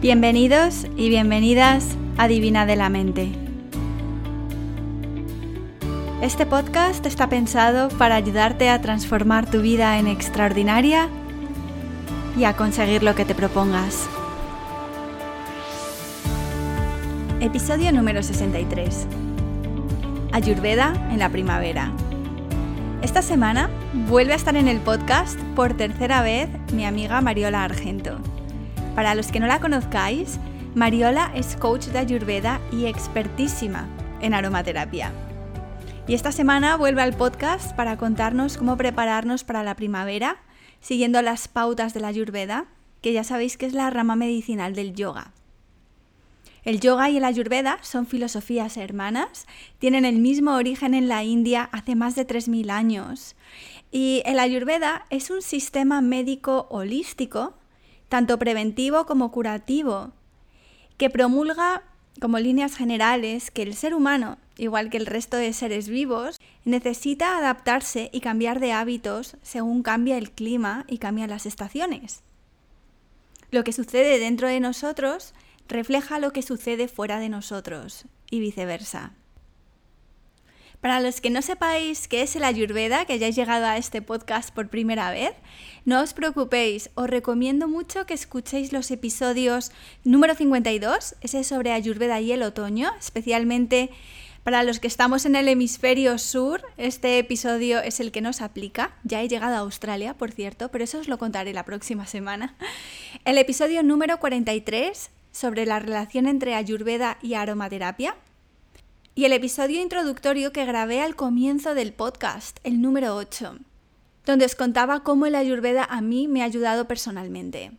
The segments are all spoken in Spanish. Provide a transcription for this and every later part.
Bienvenidos y bienvenidas a Divina de la Mente. Este podcast está pensado para ayudarte a transformar tu vida en extraordinaria y a conseguir lo que te propongas. Episodio número 63. Ayurveda en la primavera. Esta semana vuelve a estar en el podcast por tercera vez mi amiga Mariola Argento. Para los que no la conozcáis, Mariola es coach de Ayurveda y expertísima en aromaterapia. Y esta semana vuelve al podcast para contarnos cómo prepararnos para la primavera, siguiendo las pautas de la Ayurveda, que ya sabéis que es la rama medicinal del yoga. El yoga y el ayurveda son filosofías hermanas, tienen el mismo origen en la India hace más de 3.000 años. Y el ayurveda es un sistema médico holístico, tanto preventivo como curativo, que promulga como líneas generales que el ser humano, igual que el resto de seres vivos, necesita adaptarse y cambiar de hábitos según cambia el clima y cambian las estaciones. Lo que sucede dentro de nosotros refleja lo que sucede fuera de nosotros y viceversa. Para los que no sepáis qué es el Ayurveda, que hayáis llegado a este podcast por primera vez, no os preocupéis, os recomiendo mucho que escuchéis los episodios número 52, ese sobre Ayurveda y el otoño, especialmente para los que estamos en el hemisferio sur, este episodio es el que nos aplica. Ya he llegado a Australia, por cierto, pero eso os lo contaré la próxima semana. El episodio número 43 sobre la relación entre ayurveda y aromaterapia. Y el episodio introductorio que grabé al comienzo del podcast, el número 8, donde os contaba cómo el ayurveda a mí me ha ayudado personalmente.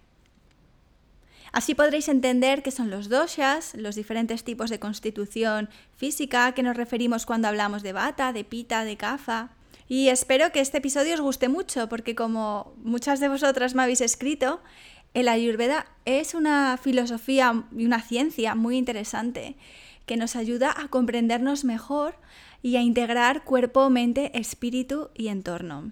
Así podréis entender qué son los doshas, los diferentes tipos de constitución física que nos referimos cuando hablamos de bata, de pita, de kafa. Y espero que este episodio os guste mucho, porque como muchas de vosotras me habéis escrito, el ayurveda es una filosofía y una ciencia muy interesante que nos ayuda a comprendernos mejor y a integrar cuerpo, mente, espíritu y entorno.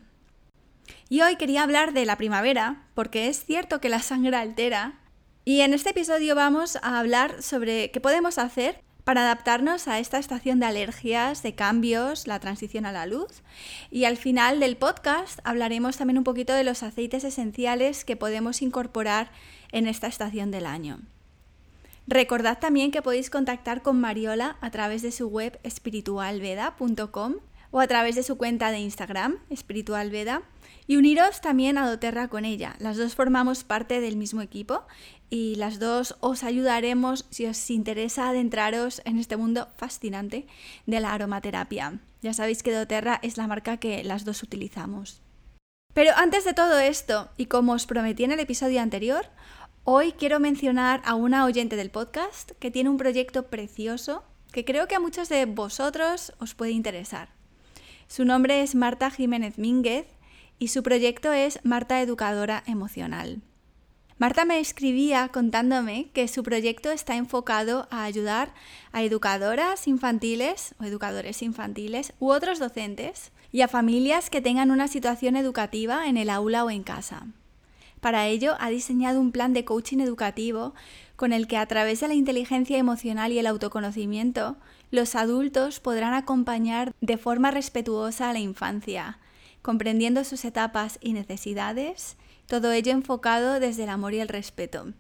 Y hoy quería hablar de la primavera, porque es cierto que la sangre altera, y en este episodio vamos a hablar sobre qué podemos hacer para adaptarnos a esta estación de alergias, de cambios, la transición a la luz. Y al final del podcast hablaremos también un poquito de los aceites esenciales que podemos incorporar en esta estación del año. Recordad también que podéis contactar con Mariola a través de su web espiritualveda.com o a través de su cuenta de Instagram, espiritualveda, y uniros también a doTERRA con ella. Las dos formamos parte del mismo equipo y las dos os ayudaremos si os interesa adentraros en este mundo fascinante de la aromaterapia. Ya sabéis que doTERRA es la marca que las dos utilizamos. Pero antes de todo esto, y como os prometí en el episodio anterior, hoy quiero mencionar a una oyente del podcast que tiene un proyecto precioso que creo que a muchos de vosotros os puede interesar. Su nombre es Marta Jiménez Mínguez y su proyecto es Marta Educadora Emocional. Marta me escribía contándome que su proyecto está enfocado a ayudar a educadoras infantiles o educadores infantiles u otros docentes y a familias que tengan una situación educativa en el aula o en casa. Para ello ha diseñado un plan de coaching educativo con el que a través de la inteligencia emocional y el autoconocimiento los adultos podrán acompañar de forma respetuosa a la infancia, comprendiendo sus etapas y necesidades todo ello enfocado desde el amor y el respeto.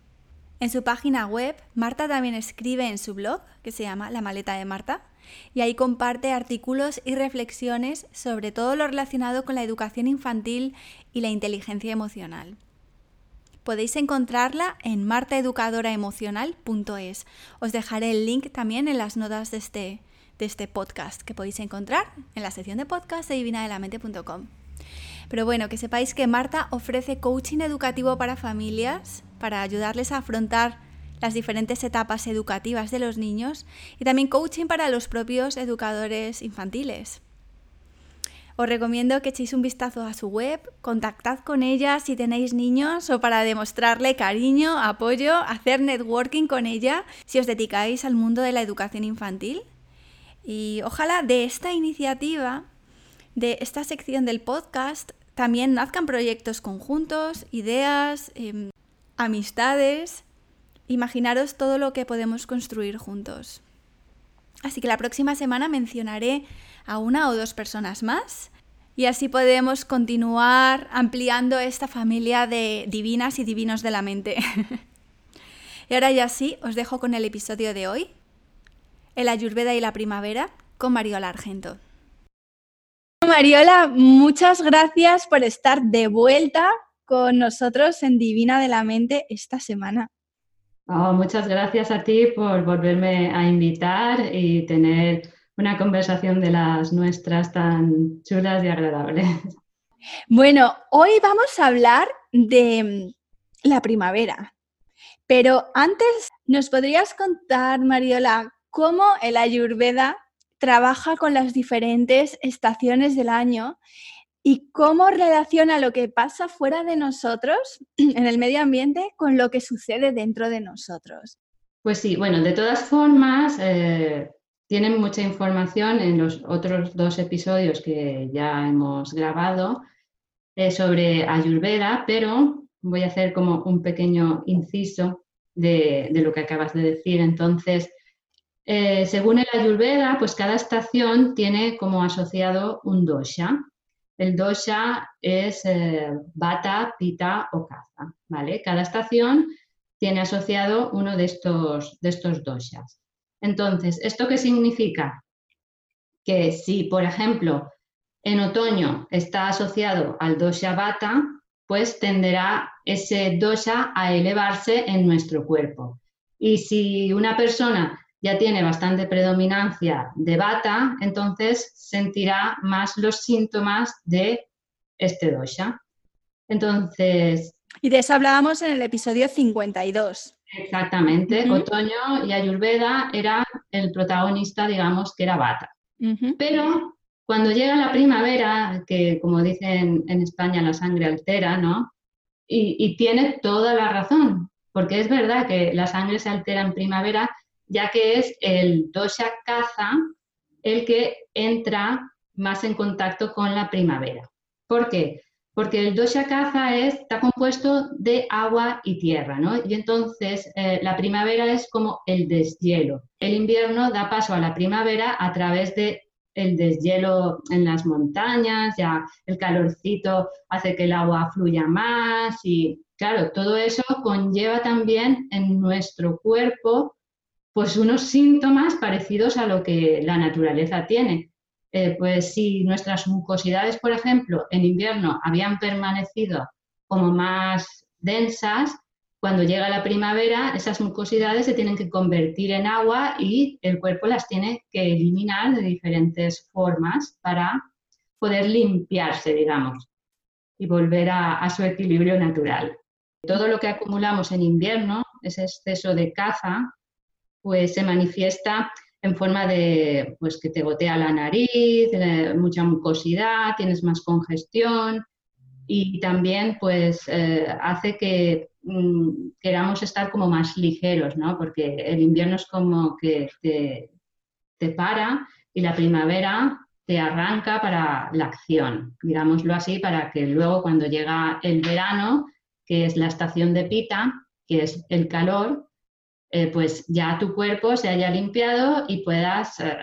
En su página web, Marta también escribe en su blog, que se llama La maleta de Marta, y ahí comparte artículos y reflexiones sobre todo lo relacionado con la educación infantil y la inteligencia emocional. Podéis encontrarla en martaeducadoraemocional.es. Os dejaré el link también en las notas de este, de este podcast que podéis encontrar en la sección de podcast de divinadelamente.com. Pero bueno, que sepáis que Marta ofrece coaching educativo para familias, para ayudarles a afrontar las diferentes etapas educativas de los niños y también coaching para los propios educadores infantiles. Os recomiendo que echéis un vistazo a su web, contactad con ella si tenéis niños o para demostrarle cariño, apoyo, hacer networking con ella si os dedicáis al mundo de la educación infantil. Y ojalá de esta iniciativa, de esta sección del podcast, también nazcan proyectos conjuntos, ideas, em, amistades Imaginaros todo lo que podemos construir juntos. Así que la próxima semana mencionaré a una o dos personas más y así podemos continuar ampliando esta familia de divinas y divinos de la mente. y ahora ya sí, os dejo con el episodio de hoy, el Ayurveda y la primavera, con Mariola Argento. Mariola, muchas gracias por estar de vuelta con nosotros en Divina de la Mente esta semana. Oh, muchas gracias a ti por volverme a invitar y tener una conversación de las nuestras tan chulas y agradables. Bueno, hoy vamos a hablar de la primavera, pero antes nos podrías contar, Mariola, cómo el Ayurveda trabaja con las diferentes estaciones del año y cómo relaciona lo que pasa fuera de nosotros, en el medio ambiente, con lo que sucede dentro de nosotros. Pues sí, bueno, de todas formas, eh, tienen mucha información en los otros dos episodios que ya hemos grabado eh, sobre Ayurveda, pero voy a hacer como un pequeño inciso de, lo que acabas de decir. Entonces, eh, según el Ayurveda, pues cada estación tiene como asociado un dosha. El dosha es eh, Vata, Pita o Kapha, ¿vale? Cada estación tiene asociado uno de estos, de estos doshas. Entonces, ¿esto qué significa? Que si, por ejemplo, en otoño está asociado al dosha Vata, pues tenderá ese dosha a elevarse en nuestro cuerpo. Y si una persona ya tiene bastante predominancia de bata, entonces sentirá más los síntomas de este dosha. Entonces... Y de eso hablábamos en el episodio 52. Exactamente, otoño y Ayurveda era el protagonista, digamos, que era bata. Pero cuando llega la primavera, que como dicen en España la sangre altera, ¿no? Y, y tiene toda la razón, porque es verdad que la sangre se altera en primavera, ya que es el dosha kaza el que entra más en contacto con la primavera. ¿Por qué? Porque el dosha kaza está compuesto de agua y tierra, ¿no? Y entonces eh, la primavera es como el deshielo. El invierno da paso a la primavera a través de el deshielo en las montañas, ya el calorcito hace que el agua fluya más y claro, todo eso conlleva también en nuestro cuerpo pues unos síntomas parecidos a lo que la naturaleza tiene. Eh, pues si nuestras mucosidades, por ejemplo, en invierno habían permanecido como más densas, cuando llega la primavera, esas mucosidades se tienen que convertir en agua y el cuerpo las tiene que eliminar de diferentes formas para poder limpiarse, digamos, y volver a, a su equilibrio natural. Todo lo que acumulamos en invierno, ese exceso de caza, pues se manifiesta en forma de pues que te gotea la nariz, eh, mucha mucosidad, tienes más congestión y también pues eh, hace que mm, queramos estar como más ligeros, ¿no? Porque el invierno es como que te, te para y la primavera te arranca para la acción, digámoslo así, para que luego cuando llega el verano, que es la estación de pita, que es el calor, eh, pues ya tu cuerpo se haya limpiado y puedas eh,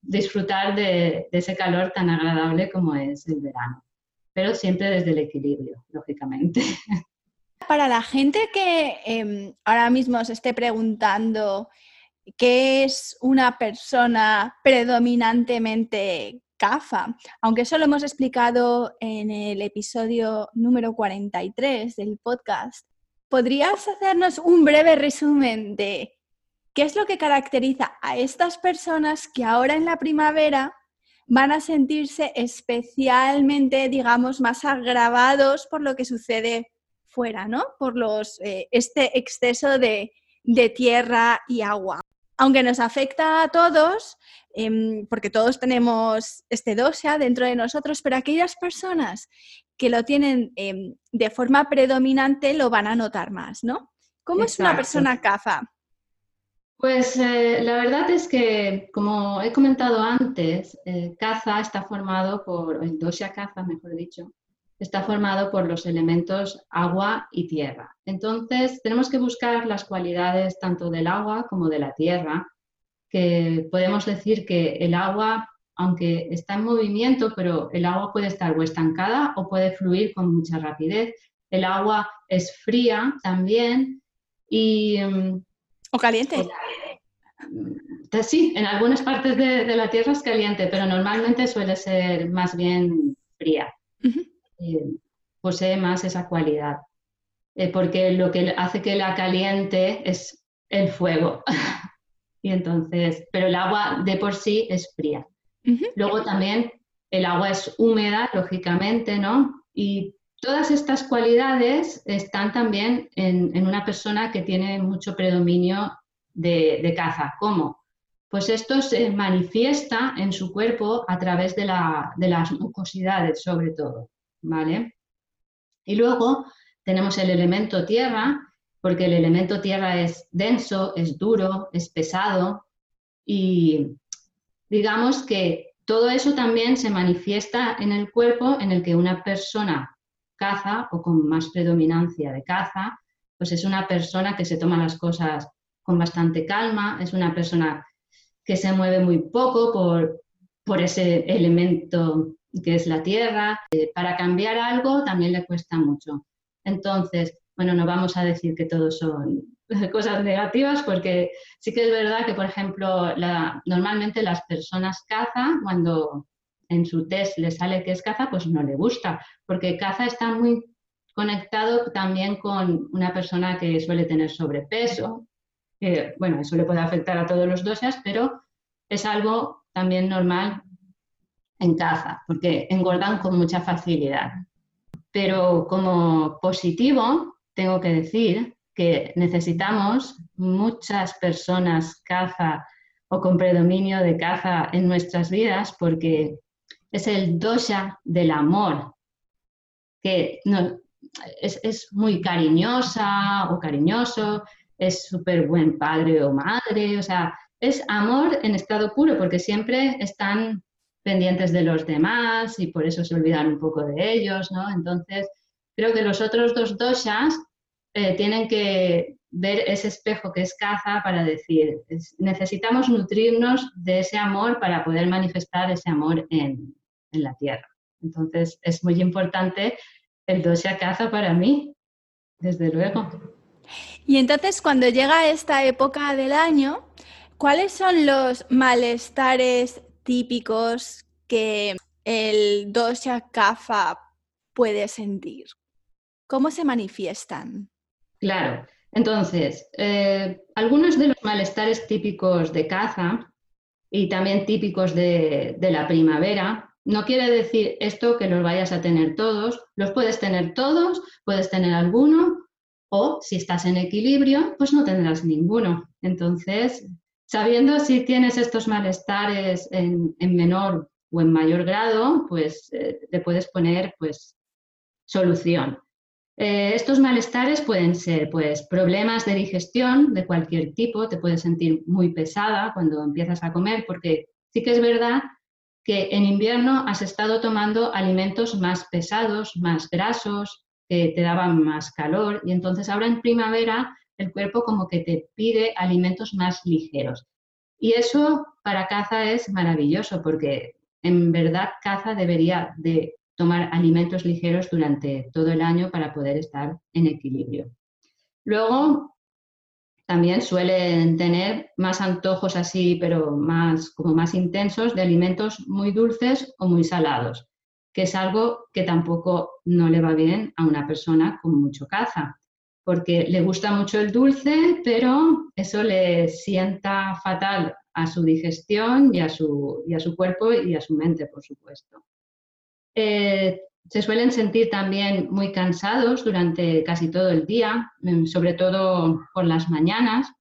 disfrutar de, ese calor tan agradable como es el verano. Pero siempre desde el equilibrio, lógicamente. Para la gente que em, ahora mismo se esté preguntando qué es una persona predominantemente CAFA, aunque eso lo hemos explicado en el episodio número 43 del podcast, ¿podrías hacernos un breve resumen de qué es lo que caracteriza a estas personas que ahora en la primavera van a sentirse especialmente, digamos, más agravados por lo que sucede fuera, ¿no? Por los, eh, este exceso de, de tierra y agua aunque nos afecta a todos, em, porque todos tenemos este dosha dentro de nosotros, pero aquellas personas que lo tienen em, de forma predominante lo van a notar más, ¿no? ¿Cómo es una persona caza? Pues eh, la verdad es que, como he comentado antes, eh, caza está formado por, el dosha caza, mejor dicho, está formado por los elementos agua y tierra. Entonces, tenemos que buscar las cualidades tanto del agua como de la tierra, que podemos decir que el agua, aunque está en movimiento, pero el agua puede estar o estancada o puede fluir con mucha rapidez. El agua es fría también y... Mm, o caliente. Mm, sí, en algunas partes de, la Tierra es caliente, pero normalmente suele ser más bien fría. Eh, posee más esa cualidad. Eh, porque lo que hace que la caliente es el fuego. y entonces, pero el agua de por sí es fría. Luego también el agua es húmeda, lógicamente, ¿no? Y todas estas cualidades están también en, una persona que tiene mucho predominio de, caza. ¿Cómo? Pues esto se manifiesta en su cuerpo a través de, de las mucosidades, sobre todo, ¿vale? Y luego tenemos el elemento tierra, porque el elemento tierra es denso, es duro, es pesado y digamos que todo eso también se manifiesta en el cuerpo en el que una persona caza o con más predominancia de caza, pues es una persona que se toma las cosas con bastante calma, es una persona que se mueve muy poco por, por ese elemento que es la tierra. Eh, para cambiar algo también le cuesta mucho. Entonces, bueno, no vamos a decir que todos son cosas negativas porque sí que es verdad que, por ejemplo, normalmente las personas caza cuando en su test le sale que es caza, pues no le gusta, porque caza está muy conectado también con una persona que suele tener sobrepeso, que bueno, eso le puede afectar a todos los dosas, pero es algo también normal en caza, porque engordan con mucha facilidad. Pero como positivo, tengo que decir que necesitamos muchas personas caza o con predominio de caza en nuestras vidas porque es el dosha del amor, que no, es, muy cariñosa o cariñoso, es súper buen padre o madre, o sea, es amor en estado puro porque siempre están pendientes de los demás y por eso se olvidan un poco de ellos, ¿no? Entonces, creo que los otros dos doshas eh, tienen que ver ese espejo que es caza para decir, necesitamos nutrirnos de ese amor para poder manifestar ese amor en, en la tierra. Entonces, es muy importante el dosha caza para mí, desde luego. Y entonces, cuando llega esta época del año, ¿cuáles son los malestares típicos que el dosha kapha puede sentir? ¿Cómo se manifiestan? Claro. Entonces, eh, algunos de los malestares típicos de caza y también típicos de, la primavera no quiere decir esto que los vayas a tener todos, los puedes tener todos, puedes tener alguno, o si estás en equilibrio, pues no tendrás ninguno. Entonces, sabiendo si tienes estos malestares en, menor o en mayor grado, pues eh, te puedes poner pues solución. Eh, estos malestares pueden ser pues problemas de digestión de cualquier tipo, te puedes sentir muy pesada cuando empiezas a comer, porque sí que es verdad que en invierno has estado tomando alimentos más pesados, más grasos, que te daban más calor y entonces ahora en primavera el cuerpo como que te pide alimentos más ligeros. Y eso para caza es maravilloso porque en verdad caza debería de tomar alimentos ligeros durante todo el año para poder estar en equilibrio. Luego, también suelen tener más antojos así, pero más, como más intensos, de alimentos muy dulces o muy salados, que es algo que tampoco no le va bien a una persona con mucho caza, porque le gusta mucho el dulce, pero eso le sienta fatal a su digestión y a su, y a su cuerpo y a su mente, por supuesto. Eh, se suelen sentir también muy cansados durante casi todo el día, mm, sobre todo por las mañanas,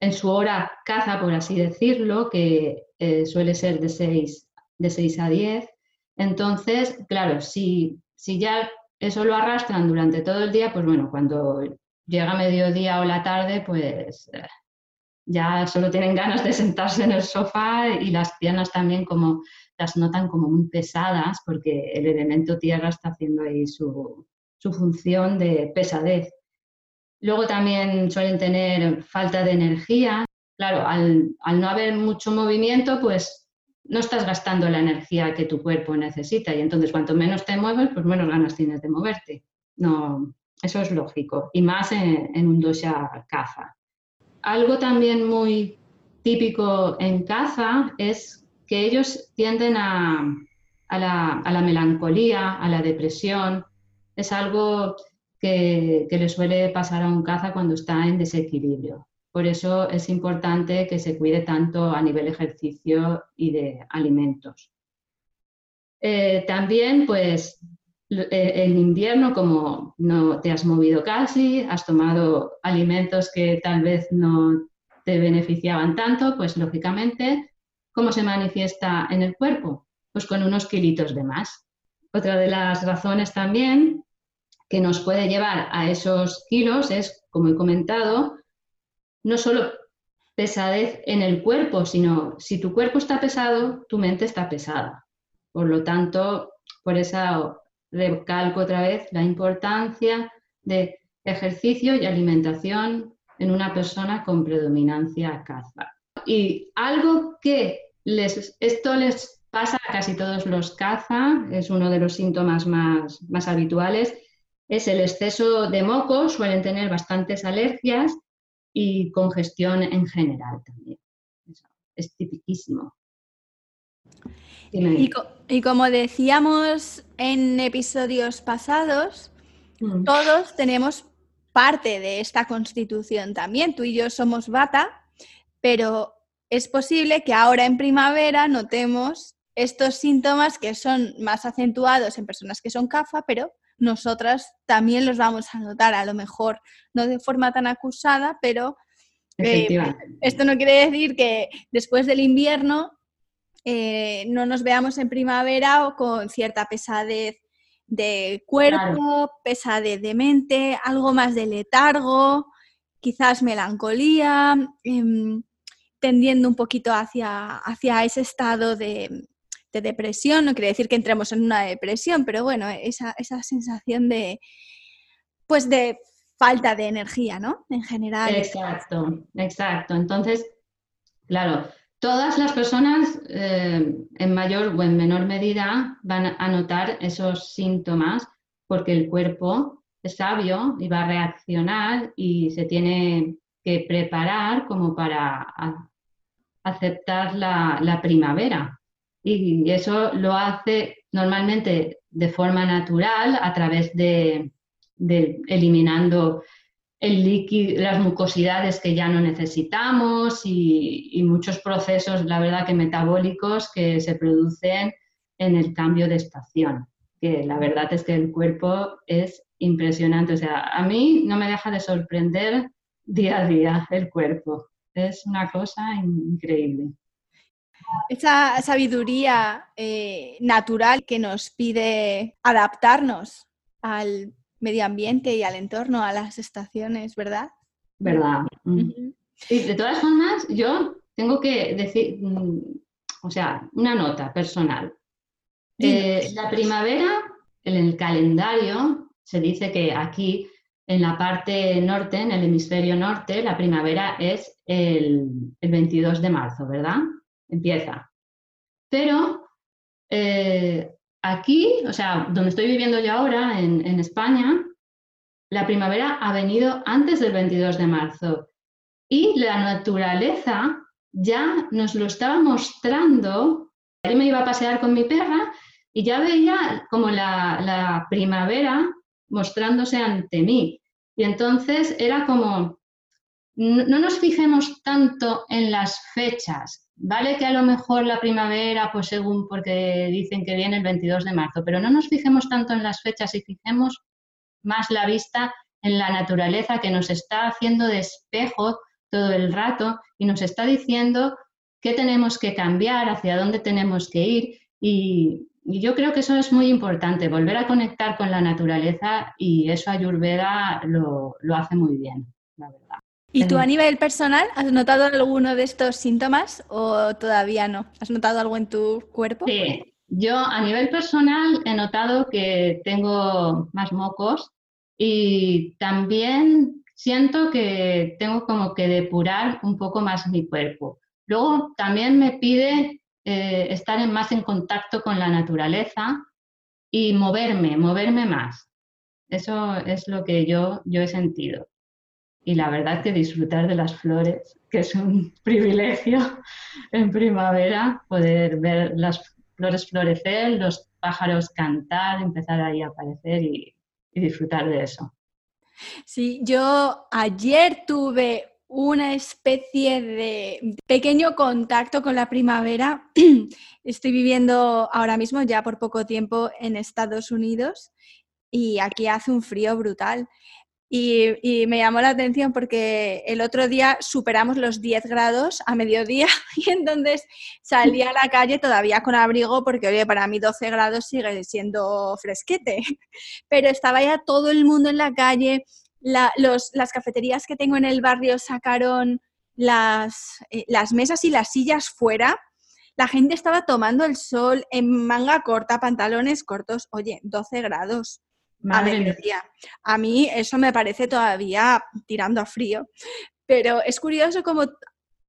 en su hora caza, por así decirlo, que eh, suele ser de 6, de 6 a 10. Entonces, claro, si, si ya eso lo arrastran durante todo el día, pues bueno, cuando llega mediodía o la tarde, pues eh, ya solo tienen ganas de sentarse en el sofá y las piernas también como las notan como muy pesadas porque el elemento tierra está haciendo ahí su, su función de pesadez. Luego también suelen tener falta de energía. Claro, al, al, no haber mucho movimiento, pues no estás gastando la energía que tu cuerpo necesita y entonces cuanto menos te mueves, pues menos ganas tienes de moverte. No, eso es lógico y más en, un dosha caza. Algo también muy típico en caza es que ellos tienden a, la, melancolía, a la depresión. Es algo que, le suele pasar a un caza cuando está en desequilibrio. Por eso es importante que se cuide tanto a nivel ejercicio y de alimentos. Eh, también, pues, en invierno, como no te has movido casi, has tomado alimentos que tal vez no te beneficiaban tanto, pues lógicamente, ¿cómo se manifiesta en el cuerpo? Pues con unos kilitos de más. Otra de las razones también que nos puede llevar a esos kilos es, como he comentado, no solo pesadez en el cuerpo, sino si tu cuerpo está pesado, tu mente está pesada. Por lo tanto, por eso recalco otra vez la importancia de ejercicio y alimentación en una persona con predominancia caza. Y algo que les, esto les pasa a casi todos los caza, es uno de los síntomas más, más habituales, es el exceso de moco, suelen tener bastantes alergias y congestión en general también. Es tipiquísimo. Y, como decíamos en episodios pasados, mm. todos tenemos parte de esta constitución también. Tú y yo somos bata, pero es posible que ahora en primavera notemos estos síntomas que son más acentuados en personas que son CAFA, pero nosotras también los vamos a notar, a lo mejor no de forma tan acusada, pero eh, esto no quiere decir que después del invierno eh, no nos veamos en primavera o con cierta pesadez de cuerpo, pesadez de mente, algo más de letargo, quizás melancolía, em, tendiendo un poquito hacia, hacia ese estado de, de depresión, no quiere decir que entremos en una depresión, pero bueno, esa, esa sensación de, pues de falta de energía, ¿no? En general. Exacto, exacto. Entonces, claro, todas las personas eh, en mayor o en menor medida van a notar esos síntomas porque el cuerpo es sabio y va a reaccionar y se tiene que preparar como para aceptar la, la primavera. Y eso lo hace normalmente de forma natural a través de, eliminando el líquido, las mucosidades que ya no necesitamos y, muchos procesos, la verdad que metabólicos que se producen en el cambio de estación, que la verdad es que el cuerpo es impresionante. O sea, a mí no me deja de sorprender día a día el cuerpo. Es una cosa increíble. Esa sabiduría eh, natural que nos pide adaptarnos al medio ambiente y al entorno, a las estaciones, ¿verdad? Verdad. Y de todas formas, yo tengo que decir, mm, o sea, una nota personal. Eh, la primavera, en el calendario, se dice que aquí, en la parte norte, en el hemisferio norte, la primavera es el, el 22 de marzo, ¿verdad? empieza. Pero eh, aquí, o sea, donde estoy viviendo yo ahora, en, España, la primavera ha venido antes del 22 de marzo y la naturaleza ya nos lo estaba mostrando. Yo me iba a pasear con mi perra y ya veía como la primavera mostrándose ante mí. Y entonces era como, no nos fijemos tanto en las fechas, Vale que a lo mejor la primavera, pues según, porque dicen que viene el 22 de marzo, pero no nos fijemos tanto en las fechas y fijemos más la vista en la naturaleza que nos está haciendo de espejo todo el rato y nos está diciendo qué tenemos que cambiar, hacia dónde tenemos que ir. Y, yo creo que eso es muy importante, volver a conectar con la naturaleza y eso Ayurveda lo, lo hace muy bien, la verdad. ¿Y tú a nivel personal has notado alguno de estos síntomas o todavía no? ¿Has notado algo en tu cuerpo? Sí, yo a nivel personal he notado que tengo más mocos y también siento que tengo como que depurar un poco más mi cuerpo. Luego también me pide eh, estar más en contacto con la naturaleza y moverme, moverme más. Eso es lo que yo, yo he sentido. Y la verdad que disfrutar de las flores, que es un privilegio en primavera, poder ver las flores florecer, los pájaros cantar, empezar ahí a aparecer y, y disfrutar de eso. Sí, yo ayer tuve una especie de pequeño contacto con la primavera. Estoy viviendo ahora mismo ya por poco tiempo en Estados Unidos y aquí hace un frío brutal. Y, me llamó la atención porque el otro día superamos los 10 grados a mediodía y entonces salí a la calle todavía con abrigo porque, oye, para mí 12 grados sigue siendo fresquete. Pero estaba ya todo el mundo en la calle, las cafeterías que tengo en el barrio sacaron las, eh, las mesas y las sillas fuera. La gente estaba tomando el sol en manga corta, pantalones cortos. Oye, 12 grados a mediodía. A mí eso me parece todavía tirando a frío. Pero es curioso como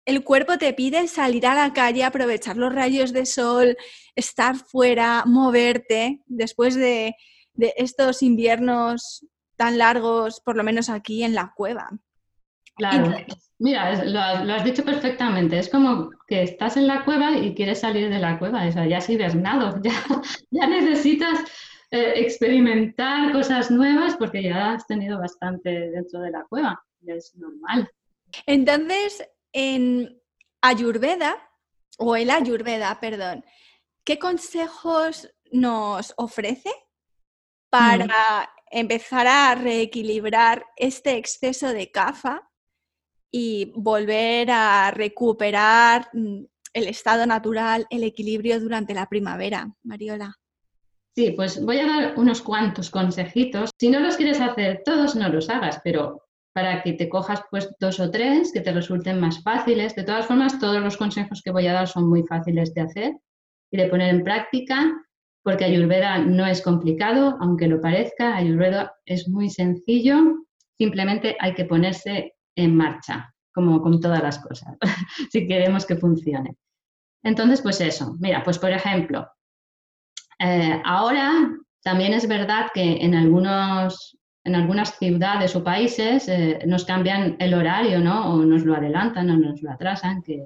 el cuerpo te pide salir a la calle, aprovechar los rayos de sol, estar fuera, moverte después de, de estos inviernos tan largos, por lo menos aquí en la cueva. Claro. Mira, lo, has dicho perfectamente. Es como que estás en la cueva y quieres salir de la cueva. O sea, ya has hibernado, ya, ya necesitas eh, experimentar cosas nuevas porque ya has tenido bastante dentro de la cueva. Es normal. Entonces, en Ayurveda, o el Ayurveda, perdón, ¿qué consejos nos ofrece para mm empezar a reequilibrar este exceso de caza y volver a recuperar mm, el estado natural, el equilibrio durante la primavera. Mariola. Sí, pues voy a dar unos cuantos consejitos. Si no los quieres hacer todos, no los hagas, pero para que te cojas pues dos o tres que te resulten más fáciles. De todas formas, todos los consejos que voy a dar son muy fáciles de hacer y de poner en práctica porque Ayurveda no es complicado, aunque lo parezca, Ayurveda es muy sencillo, simplemente hay que ponerse en marcha, como con todas las cosas, si queremos que funcione. Entonces, pues eso, mira, pues por ejemplo, eh, ahora también es verdad que en, algunos, en algunas ciudades o países eh, nos cambian el horario, ¿no? O nos lo adelantan o nos lo atrasan, que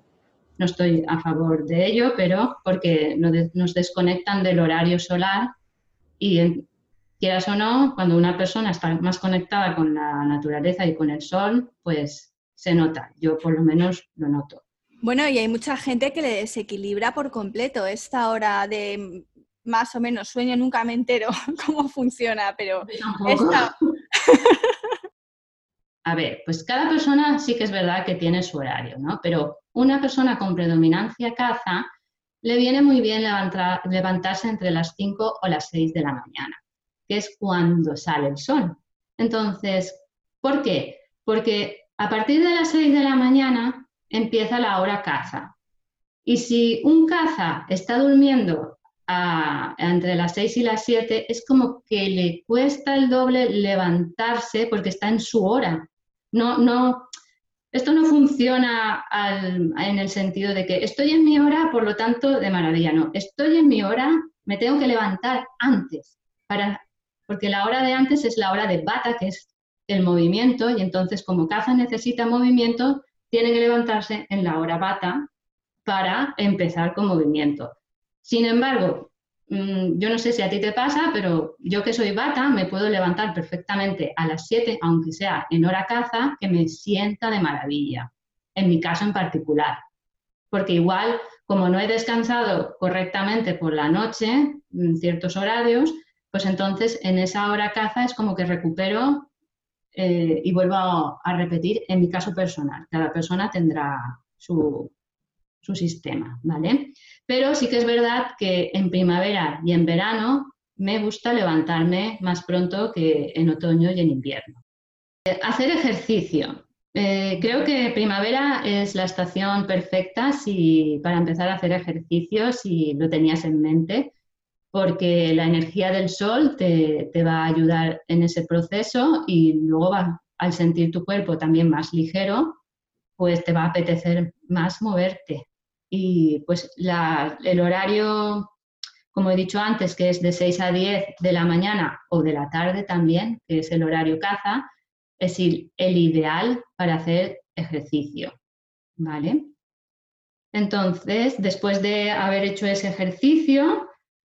no estoy a favor de ello, pero porque nos desconectan del horario solar y quieras o no, cuando una persona está más conectada con la naturaleza y con el sol, pues se nota. Yo por lo menos lo noto. Bueno, y hay mucha gente que le desequilibra por completo esta hora de más o menos sueño, nunca me entero cómo funciona, pero esta... A ver, pues cada persona sí que es verdad que tiene su horario, ¿no? Pero una persona con predominancia caza le viene muy bien levantarse entre las 5 o las 6 de la mañana, que es cuando sale el sol. Entonces, ¿por qué? Porque a partir de las 6 de la mañana empieza la hora caza. Y si un caza está durmiendo entre las 6 y las 7, es como que le cuesta el doble levantarse porque está en su hora. No, no, esto no funciona en el sentido de que estoy en mi hora, por lo tanto, de maravilla. No, estoy en mi hora, me tengo que levantar antes, para, porque la hora de antes es la hora de bata, que es el movimiento, y entonces como caza necesita movimiento, tiene que levantarse en la hora bata para empezar con movimiento. Sin embargo, Mm, yo no sé si a ti te pasa, pero yo que soy bata me puedo levantar perfectamente a las 7, aunque sea en hora caza, que me sienta de maravilla, en mi caso en particular. Porque igual, como no he descansado correctamente por la noche, en ciertos horarios, pues entonces en esa hora caza es como que recupero eh, y vuelvo a, repetir en mi caso personal. Cada persona tendrá su, su sistema, ¿vale? Pero sí que es verdad que en primavera y en verano me gusta levantarme más pronto que en otoño y en invierno. Hacer ejercicio. eh, creo que primavera es la estación perfecta si, para empezar a hacer ejercicios si lo tenías en mente, porque la energía del sol te, va a ayudar en ese proceso y luego va, al sentir tu cuerpo también más ligero, pues te va a apetecer más moverte. Y pues el horario, como he dicho antes, que es de 6 a 10 de la mañana o de la tarde también, que es el horario caza, es el, ideal para hacer ejercicio. ¿Vale? Entonces, después de haber hecho ese ejercicio,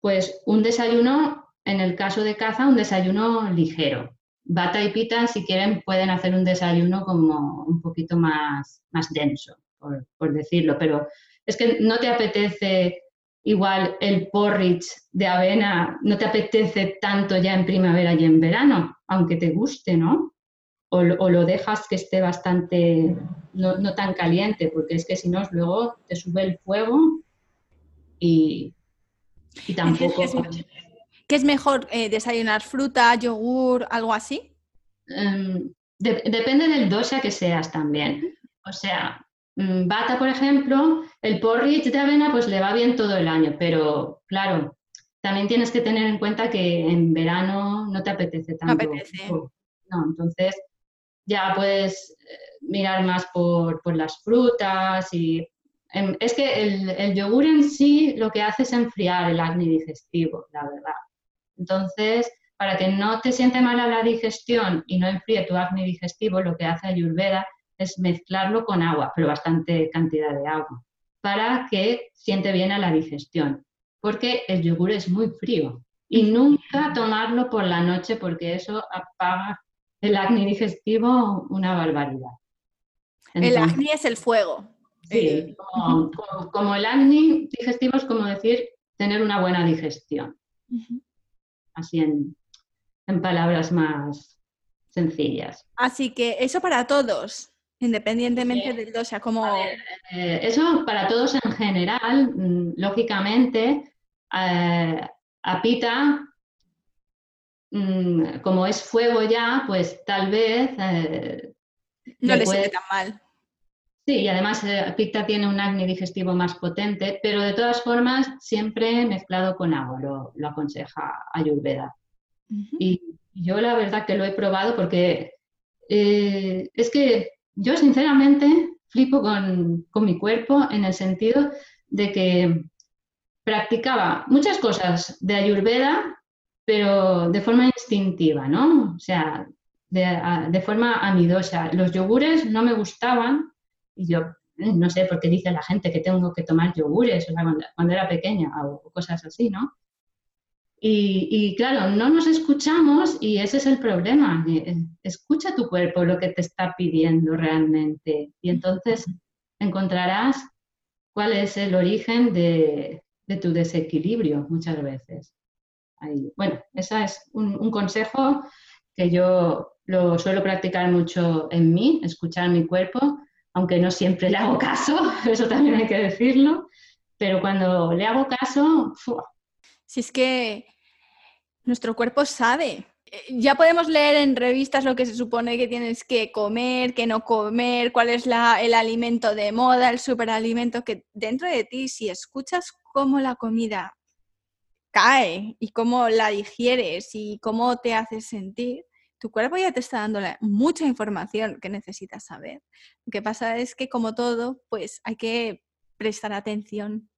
pues un desayuno, en el caso de caza, un desayuno ligero. Bata y pita, si quieren, pueden hacer un desayuno como un poquito más, más denso, por, por decirlo, pero es que no te apetece igual el porridge de avena, no te apetece tanto ya en primavera y en verano, aunque te guste, ¿no? o, lo dejas que esté bastante, no, tan caliente, porque es que si no, luego te sube el fuego y, tampoco... ¿Qué es, mejor eh, desayunar fruta, yogur, algo así? Em, depende del dosa que seas también. O sea, bata, por ejemplo, el porridge de avena pues le va bien todo el año, pero claro, también tienes que tener en cuenta que en verano no te apetece tanto. No apetece. No, entonces ya puedes eh, mirar más por, las frutas y em, es que el, yogur en sí lo que hace es enfriar el acné digestivo, la verdad. Entonces, para que no te siente mala la digestión y no enfríe tu acné digestivo, lo que hace Ayurveda es mezclarlo con agua, pero bastante cantidad de agua, para que siente bien a la digestión. Porque el yogur es muy frío y nunca tomarlo por la noche porque eso apaga el acné digestivo, una barbaridad. el acné es el fuego. Sí, como, el acné digestivo es como decir tener una buena digestión. Así en, palabras más sencillas. Así que eso para todos, independientemente del o sea, como... Eh, eso para todos en general, mm, lógicamente, eh, a Pita Mm, como es fuego ya, pues tal vez... Eh, no le siente tan mal. Sí, y además eh, Picta tiene un acné digestivo más potente, pero de todas formas siempre mezclado con agua, lo, aconseja Ayurveda. Y yo la verdad que lo he probado porque es que yo sinceramente flipo con, con mi cuerpo en el sentido de que practicaba muchas cosas de Ayurveda pero de forma instintiva, ¿no? O sea, de, forma amidosa. Los yogures no me gustaban y yo eh, no sé por qué dice la gente que tengo que tomar yogures cuando, era pequeña o cosas así, ¿no? Y, claro, no nos escuchamos y ese es el problema. Eh, escucha tu cuerpo lo que te está pidiendo realmente y entonces encontrarás cuál es el origen de tu desequilibrio muchas veces. Bueno, ese es un, consejo que yo lo suelo practicar mucho en mí, escuchar mi cuerpo, aunque no siempre le hago caso, eso también hay que decirlo, pero cuando le hago caso... Si es que nuestro cuerpo sabe. Eh, ya podemos leer en revistas lo que se supone que tienes que comer, que no comer, cuál es el alimento de moda, el superalimento, que dentro de ti, si escuchas cómo la comida cae y cómo la digieres y cómo te haces sentir, tu cuerpo ya te está dando mucha información que necesitas saber. Lo que pasa es que como todo, pues hay que prestar atención.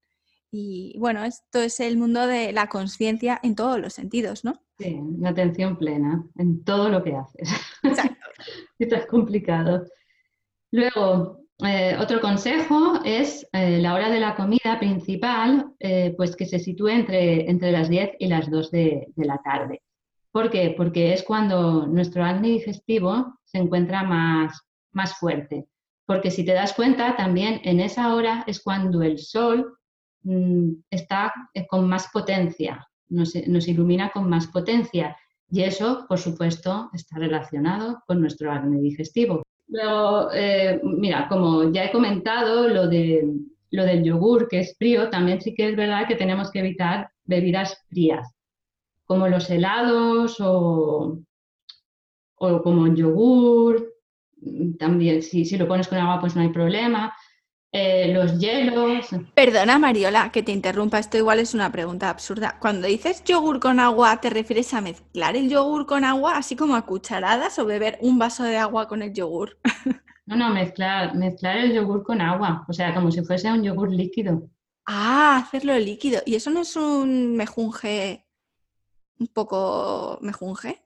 Y bueno, esto es el mundo de la conciencia en todos los sentidos, ¿no? Sí, la atención plena en todo lo que haces. Exacto. Esto es complicado. Luego, eh, otro consejo es eh, la hora de la comida principal, eh, pues que se sitúe entre, entre las 10 y las 2 de, la tarde. ¿Por qué? Porque es cuando nuestro acné digestivo se encuentra más, más fuerte. Porque si te das cuenta, también en esa hora es cuando el sol está con más potencia, nos, nos ilumina con más potencia. Y eso, por supuesto, está relacionado con nuestro acné digestivo. Luego, eh, mira, como ya he comentado, lo, de, lo del yogur, que es frío, también sí que es verdad que tenemos que evitar bebidas frías, como los helados o, o como el yogur. también si, si lo pones con agua pues no hay problema. Eh, los hielos. Perdona, Mariola, que te interrumpa, esto igual es una pregunta absurda. Cuando dices yogur con agua, ¿te refieres a mezclar el yogur con agua, así como a cucharadas, o beber un vaso de agua con el yogur? No, no, mezclar, mezclar el yogur con agua, o sea, como si fuese un yogur líquido. Ah, hacerlo líquido. ¿Y eso no es un mejunje, un poco mejunje?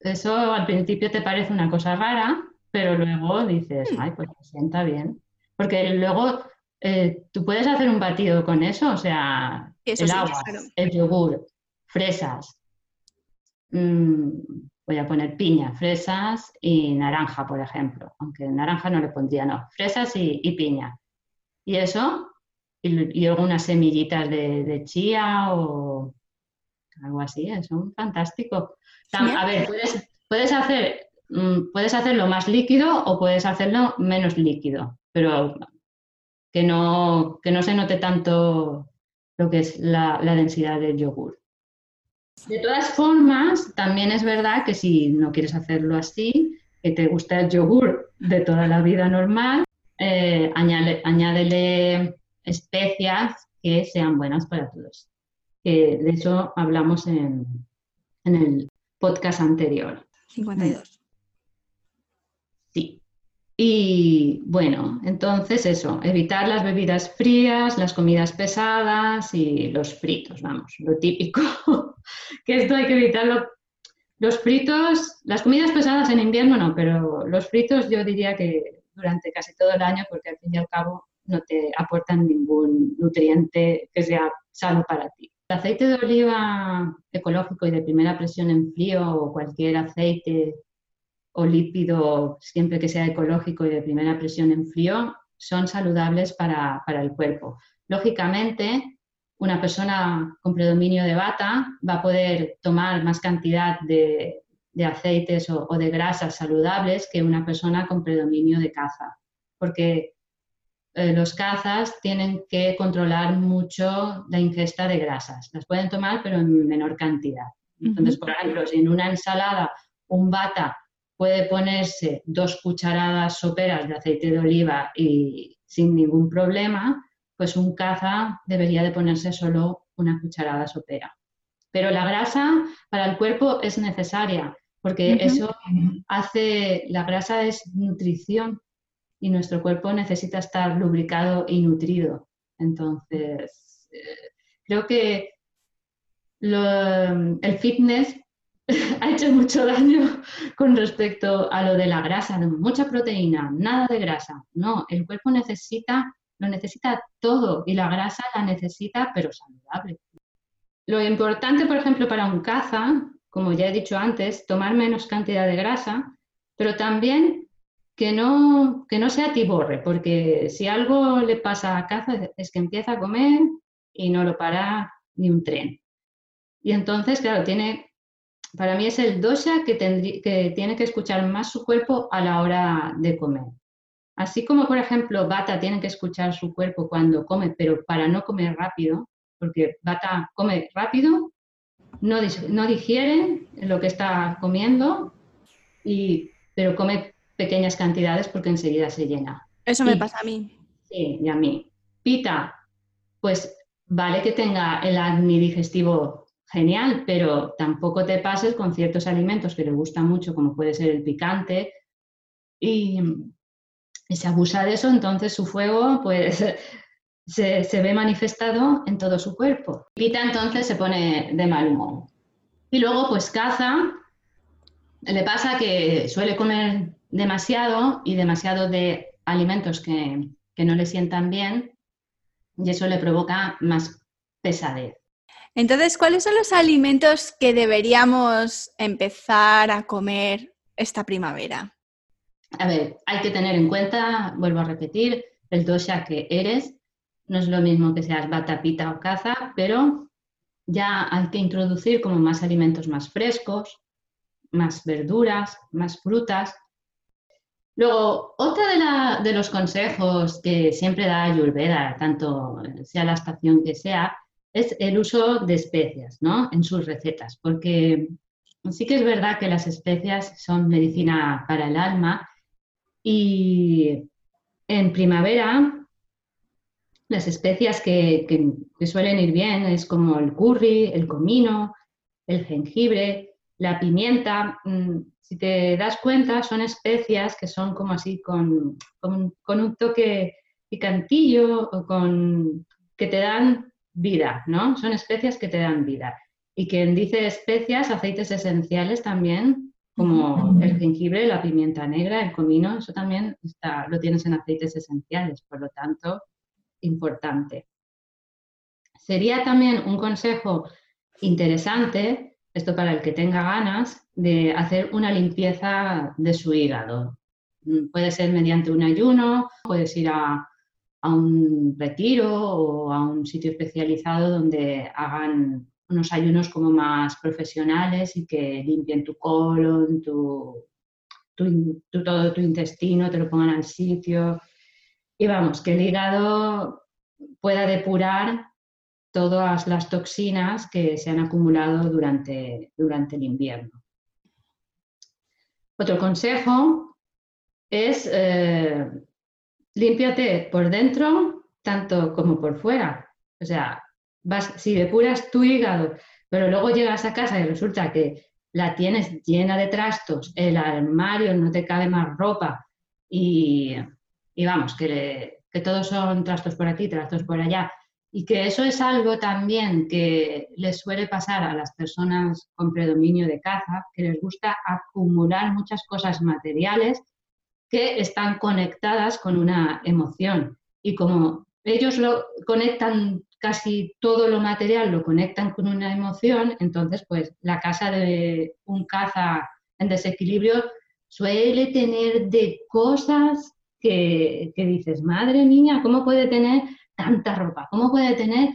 Eso al principio te parece una cosa rara, pero luego dices, hmm. ay, pues se sienta bien. Porque luego eh, tú puedes hacer un batido con eso, o sea, el agua, el yogur, fresas. Mm, voy a poner piña, fresas y naranja, por ejemplo. Aunque naranja no le pondría, no. Fresas y, piña. Y eso, y, algunas semillitas de, chía o algo así, es un fantástico. A ver, puedes, puedes hacer mm, puedes hacerlo más líquido o puedes hacerlo menos líquido pero que no, que no se note tanto lo que es la, densidad del yogur. De todas formas, también es verdad que si no quieres hacerlo así, que te gusta el yogur de toda la vida normal, eh, añádele, especias que sean buenas para todos. de eso hablamos en, en el podcast anterior. 52. Y bueno, entonces eso, evitar las bebidas frías, las comidas pesadas y los fritos, vamos, lo típico, que esto hay que evitarlo. Los fritos, las comidas pesadas en invierno no, pero los fritos yo diría que durante casi todo el año, porque al fin y al cabo no te aportan ningún nutriente que sea sano para ti. El aceite de oliva ecológico y de primera presión en frío o cualquier aceite o lípido, siempre que sea ecológico y de primera presión en frío, son saludables para, el cuerpo. Lógicamente, una persona con predominio de bata va a poder tomar más cantidad de, aceites o, de grasas saludables que una persona con predominio de caza, porque eh, los cazas tienen que controlar mucho la ingesta de grasas. Las pueden tomar, pero en menor cantidad. Entonces, por ejemplo, si en una ensalada un bata puede ponerse dos cucharadas soperas de aceite de oliva y sin ningún problema, pues un caza debería de ponerse solo una cucharada sopera. Pero la grasa para el cuerpo es necesaria porque eso hace, la grasa es nutrición y nuestro cuerpo necesita estar lubricado y nutrido. Entonces, eh, creo que el fitness ha hecho mucho daño con respecto a lo de la grasa, mucha proteína, nada de grasa. No, el cuerpo necesita, lo necesita todo y la grasa la necesita, pero saludable. Lo importante, por ejemplo, para un caza, como ya he dicho antes, tomar menos cantidad de grasa, pero también que no, que no sea tiborre, porque si algo le pasa a caza es que empieza a comer y no lo para ni un tren. Y entonces, claro, tiene para mí es el dosha que, que tiene que escuchar más su cuerpo a la hora de comer. Así como, por ejemplo, Bata tiene que escuchar su cuerpo cuando come, pero para no comer rápido, porque Bata come rápido, no, no digiere lo que está comiendo, y, pero come pequeñas cantidades porque enseguida se llena. Eso me pasa a mí. Sí, y a mí. Pita, pues vale que tenga el acné digestivo genial, pero tampoco te pases con ciertos alimentos que le gustan mucho, como puede ser el picante, y, se abusa de eso, entonces su fuego pues se, ve manifestado en todo su cuerpo. Pita entonces se pone de mal humor. Y luego pues caza, le pasa que suele comer demasiado y demasiado de alimentos que, que no le sientan bien y eso le provoca más pesadez. Entonces, ¿cuáles son los alimentos que deberíamos empezar a comer esta primavera? A ver, hay que tener en cuenta, vuelvo a repetir, el dosha que eres. No es lo mismo que seas batapita o caza, pero ya hay que introducir como más alimentos más frescos, más verduras, más frutas. Luego, otro de, de los consejos que siempre da Ayurveda, tanto sea la estación que sea, es el uso de especias ¿no? en sus recetas, porque sí que es verdad que las especias son medicina para el alma, Y en primavera, las especias que, que, suelen ir bien es como el curry, el comino, el jengibre, la pimienta. Mm, si te das cuenta, son especias que son como así con, con, con un toque picantillo o con que te dan vida, ¿no? Son especias que te dan vida. Y quien dice especias, aceites esenciales también, como el jengibre, la pimienta negra, el comino, eso también está, lo tienes en aceites esenciales, por lo tanto, importante. Sería también un consejo interesante, esto para el que tenga ganas, de hacer una limpieza de su hígado. Mm, puede ser mediante un ayuno, puedes ir a, a un retiro o a un sitio especializado donde hagan unos ayunos como más profesionales y que limpien tu colon, tu, todo tu intestino, te lo pongan al sitio. Y vamos, que el hígado pueda depurar todas las toxinas que se han acumulado durante, durante el invierno. Otro consejo es eh, límpiate por dentro tanto como por fuera. O sea, vas, si depuras tu hígado, pero luego llegas a casa y resulta que la tienes llena de trastos, el armario no te cabe más ropa y, vamos, que, que todos son trastos por aquí, trastos por allá. Y que eso es algo también que les suele pasar a las personas con predominio de caza, que les gusta acumular muchas cosas materiales que están conectadas con una emoción. Y como ellos lo conectan casi todo lo material, lo conectan con una emoción, entonces pues la casa de un caza en desequilibrio suele tener de cosas que, dices, madre mía, ¿cómo puede tener tanta ropa? ¿Cómo puede tener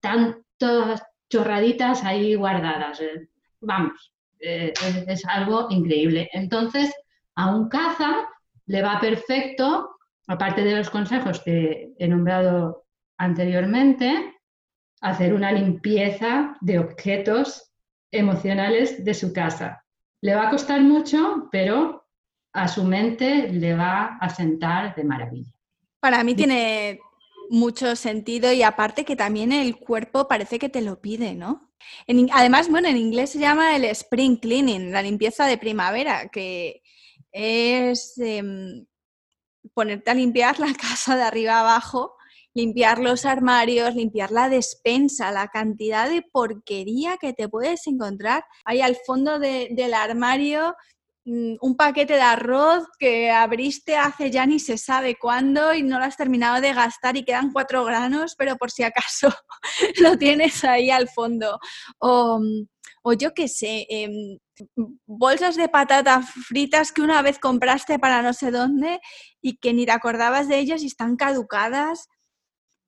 tantas chorraditas ahí guardadas? Eh, vamos, eh, es algo increíble. Entonces, a un caza le va perfecto, aparte de los consejos que he nombrado anteriormente, hacer una limpieza de objetos emocionales de su casa. Le va a costar mucho, pero a su mente le va a sentar de maravilla. Para mí tiene mucho sentido y aparte que también el cuerpo parece que te lo pide, ¿no? además, bueno, en inglés se llama el spring cleaning, la limpieza de primavera, que es em, ponerte a limpiar la casa de arriba abajo, limpiar los armarios, limpiar la despensa, la cantidad de porquería que te puedes encontrar ahí al fondo del armario. Mm, un paquete de arroz que abriste hace ya ni se sabe cuándo y no lo has terminado de gastar y quedan cuatro granos, pero por si acaso lo tienes ahí al fondo. O, o yo qué sé, em, bolsas de patatas fritas que una vez compraste para no sé dónde y que ni te acordabas de ellas y están caducadas.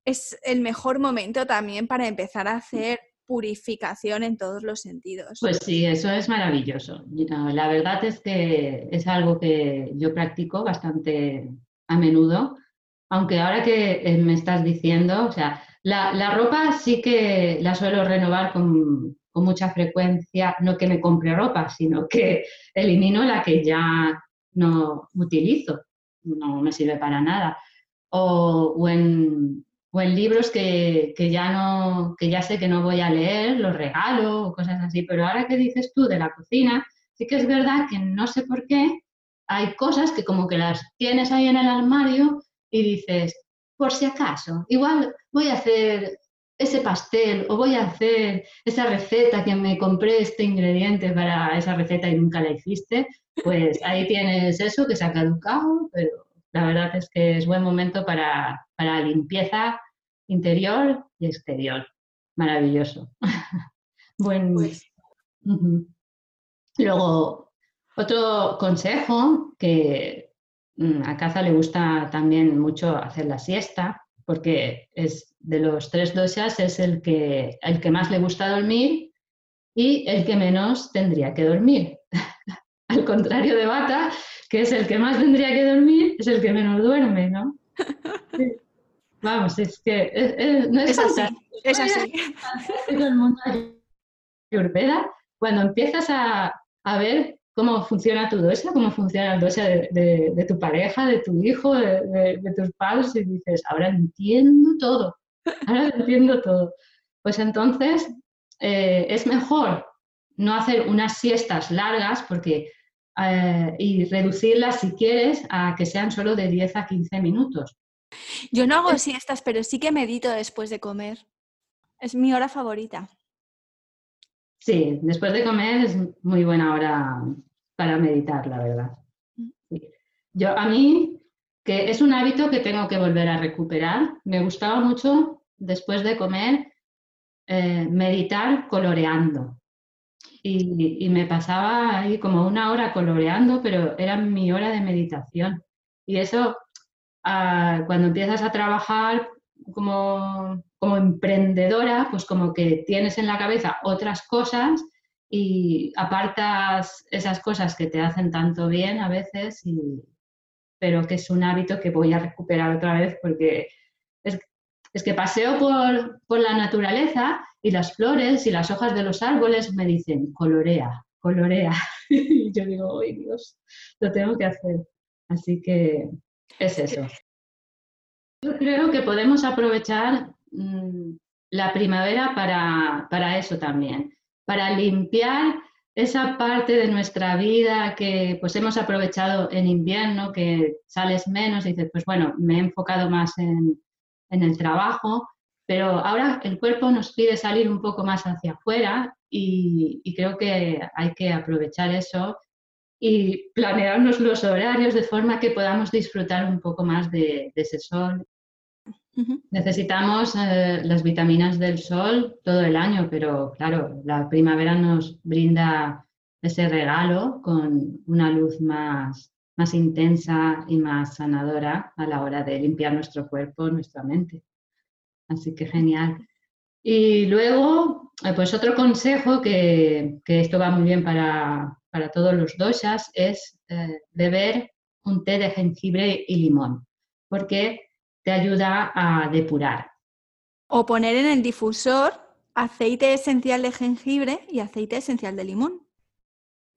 Es el mejor momento también para empezar a hacer purificación en todos los sentidos. Pues sí, eso es maravilloso. La verdad es que es algo que yo practico bastante a menudo, aunque ahora que eh, me estás diciendo, o sea, la, la ropa sí que la suelo renovar con, mucha frecuencia, no que me compre ropa, sino que elimino la que ya no utilizo, no me sirve para nada. O, en, libros que, ya no, que ya sé que no voy a leer, los regalo o cosas así. Pero ahora que dices tú de la cocina, sí que es verdad que no sé por qué hay cosas que como que las tienes ahí en el armario y dices, por si acaso, igual voy a hacer ese pastel o voy a hacer esa receta que me compré este ingrediente para esa receta y nunca la hiciste, pues ahí tienes eso que se ha caducado, pero la verdad es que es buen momento para, para limpieza interior y exterior. Maravilloso. buen. Pues. Luego, otro consejo que mm, a Caza le gusta también mucho hacer la siesta, porque es de los tres dosas es el que, el que más le gusta dormir y el que menos tendría que dormir. Al contrario de Bata, que es el que más tendría que dormir, es el que menos duerme, ¿no? Vamos, es que no es, así. Es así. el mundo Ayurveda, cuando empiezas a, a ver cómo funciona tu dosha, cómo funciona el dosha de, tu pareja, de tu hijo, de, tus padres, y dices, ahora entiendo todo, ahora entiendo todo. Pues entonces eh, es mejor no hacer unas siestas largas porque, eh, y reducirlas si quieres a que sean solo de 10 a 15 minutos. Yo no hago siestas, pero sí que medito después de comer. Es mi hora favorita. Sí, después de comer es muy buena hora para meditar, la verdad. Mm. Yo, a mí, que es un hábito que tengo que volver a recuperar, me gustaba mucho después de comer eh, meditar coloreando. Y, me pasaba ahí como una hora coloreando, pero era mi hora de meditación. Y eso, ah, cuando empiezas a trabajar como, como emprendedora, pues como que tienes en la cabeza otras cosas y apartas esas cosas que te hacen tanto bien a veces, pero que es un hábito que voy a recuperar otra vez porque es, es que paseo por, por, la naturaleza y las flores y las hojas de los árboles me dicen, colorea, colorea. y yo digo, ¡ay Dios! Lo tengo que hacer. Así que es eso. Yo creo que podemos aprovechar mm, la primavera para, para eso también, para limpiar esa parte de nuestra vida que pues hemos aprovechado en invierno, que sales menos y dices, pues bueno, me he enfocado más en, en el trabajo, pero ahora el cuerpo nos pide salir un poco más hacia afuera y, creo que hay que aprovechar eso y planearnos los horarios de forma que podamos disfrutar un poco más de, ese sol. Necesitamos eh, las vitaminas del sol todo el año, pero claro, la primavera nos brinda ese regalo con una luz más, más intensa y más sanadora a la hora de limpiar nuestro cuerpo, nuestra mente. Así que genial. Y luego, eh, pues otro consejo que, esto va muy bien para, todos los doshas es eh, beber un té de jengibre y limón, porque te ayuda a depurar. O poner en el difusor aceite esencial de jengibre y aceite esencial de limón.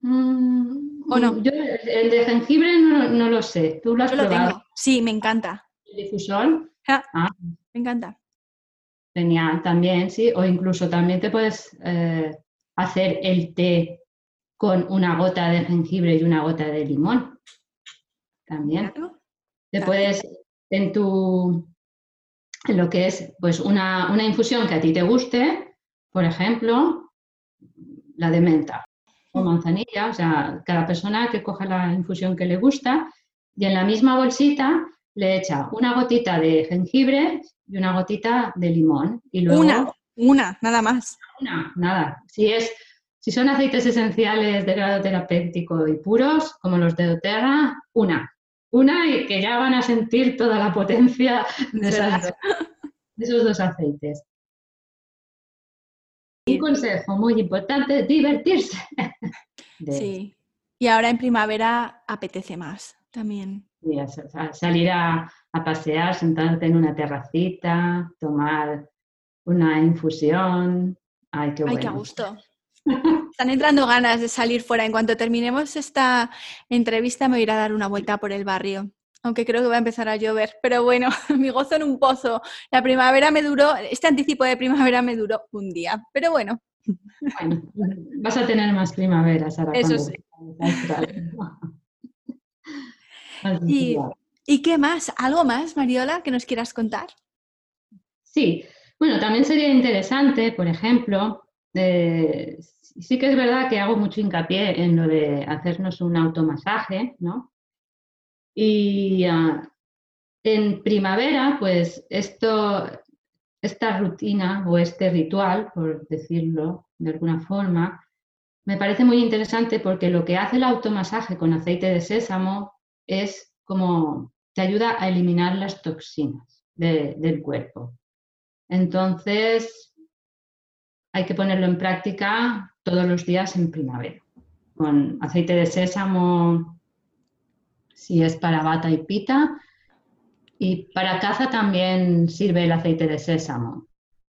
Mm, ¿O no? Yo el de jengibre no, lo sé. ¿Tú lo has Lo tengo. Sí, me encanta. ¿El difusor? Ah. Me encanta. Genial, también, sí. O incluso también te puedes eh, hacer el té con una gota de jengibre y una gota de limón. También. Te puedes, en tu, en lo que es pues una, una infusión que a ti te guste, por ejemplo, la de menta o manzanilla, o sea, cada persona que coja la infusión que le gusta y en la misma bolsita le echa una gotita de jengibre y una gotita de limón. Y luego, una, una, nada más. Una, nada. Si, es, si son aceites esenciales de grado terapéutico y puros, como los de doTERRA, una. Una y que ya van a sentir toda la potencia de, de esos dos aceites. Un consejo muy importante, divertirse. Sí. Y ahora en primavera apetece más también. salir a, pasear, sentarte en una terracita, tomar una infusión. Ay, qué bueno. Ay, qué gusto. Están entrando ganas de salir fuera. En cuanto terminemos esta entrevista me voy a ir a dar una vuelta por el barrio aunque creo que va a empezar a llover. Pero bueno, mi gozo en un pozo. La primavera me duró, este anticipo de primavera me duró un día, pero bueno. Bueno, vas a tener más primavera, Sara. Eso sí. ¿Y, ¿Y qué más? ¿Algo más, Mariola, que nos quieras contar? Sí, bueno, también sería interesante, por ejemplo, eh, sí que es verdad que hago mucho hincapié en lo de hacernos un automasaje, ¿no? Y ah, en primavera, pues esto, esta rutina o este ritual, por decirlo de alguna forma, me parece muy interesante porque lo que hace el automasaje con aceite de sésamo es como te ayuda a eliminar las toxinas del cuerpo. Entonces, hay que ponerlo en práctica todos los días en primavera, con aceite de sésamo si es para bata y pita. Y para caza también sirve el aceite de sésamo,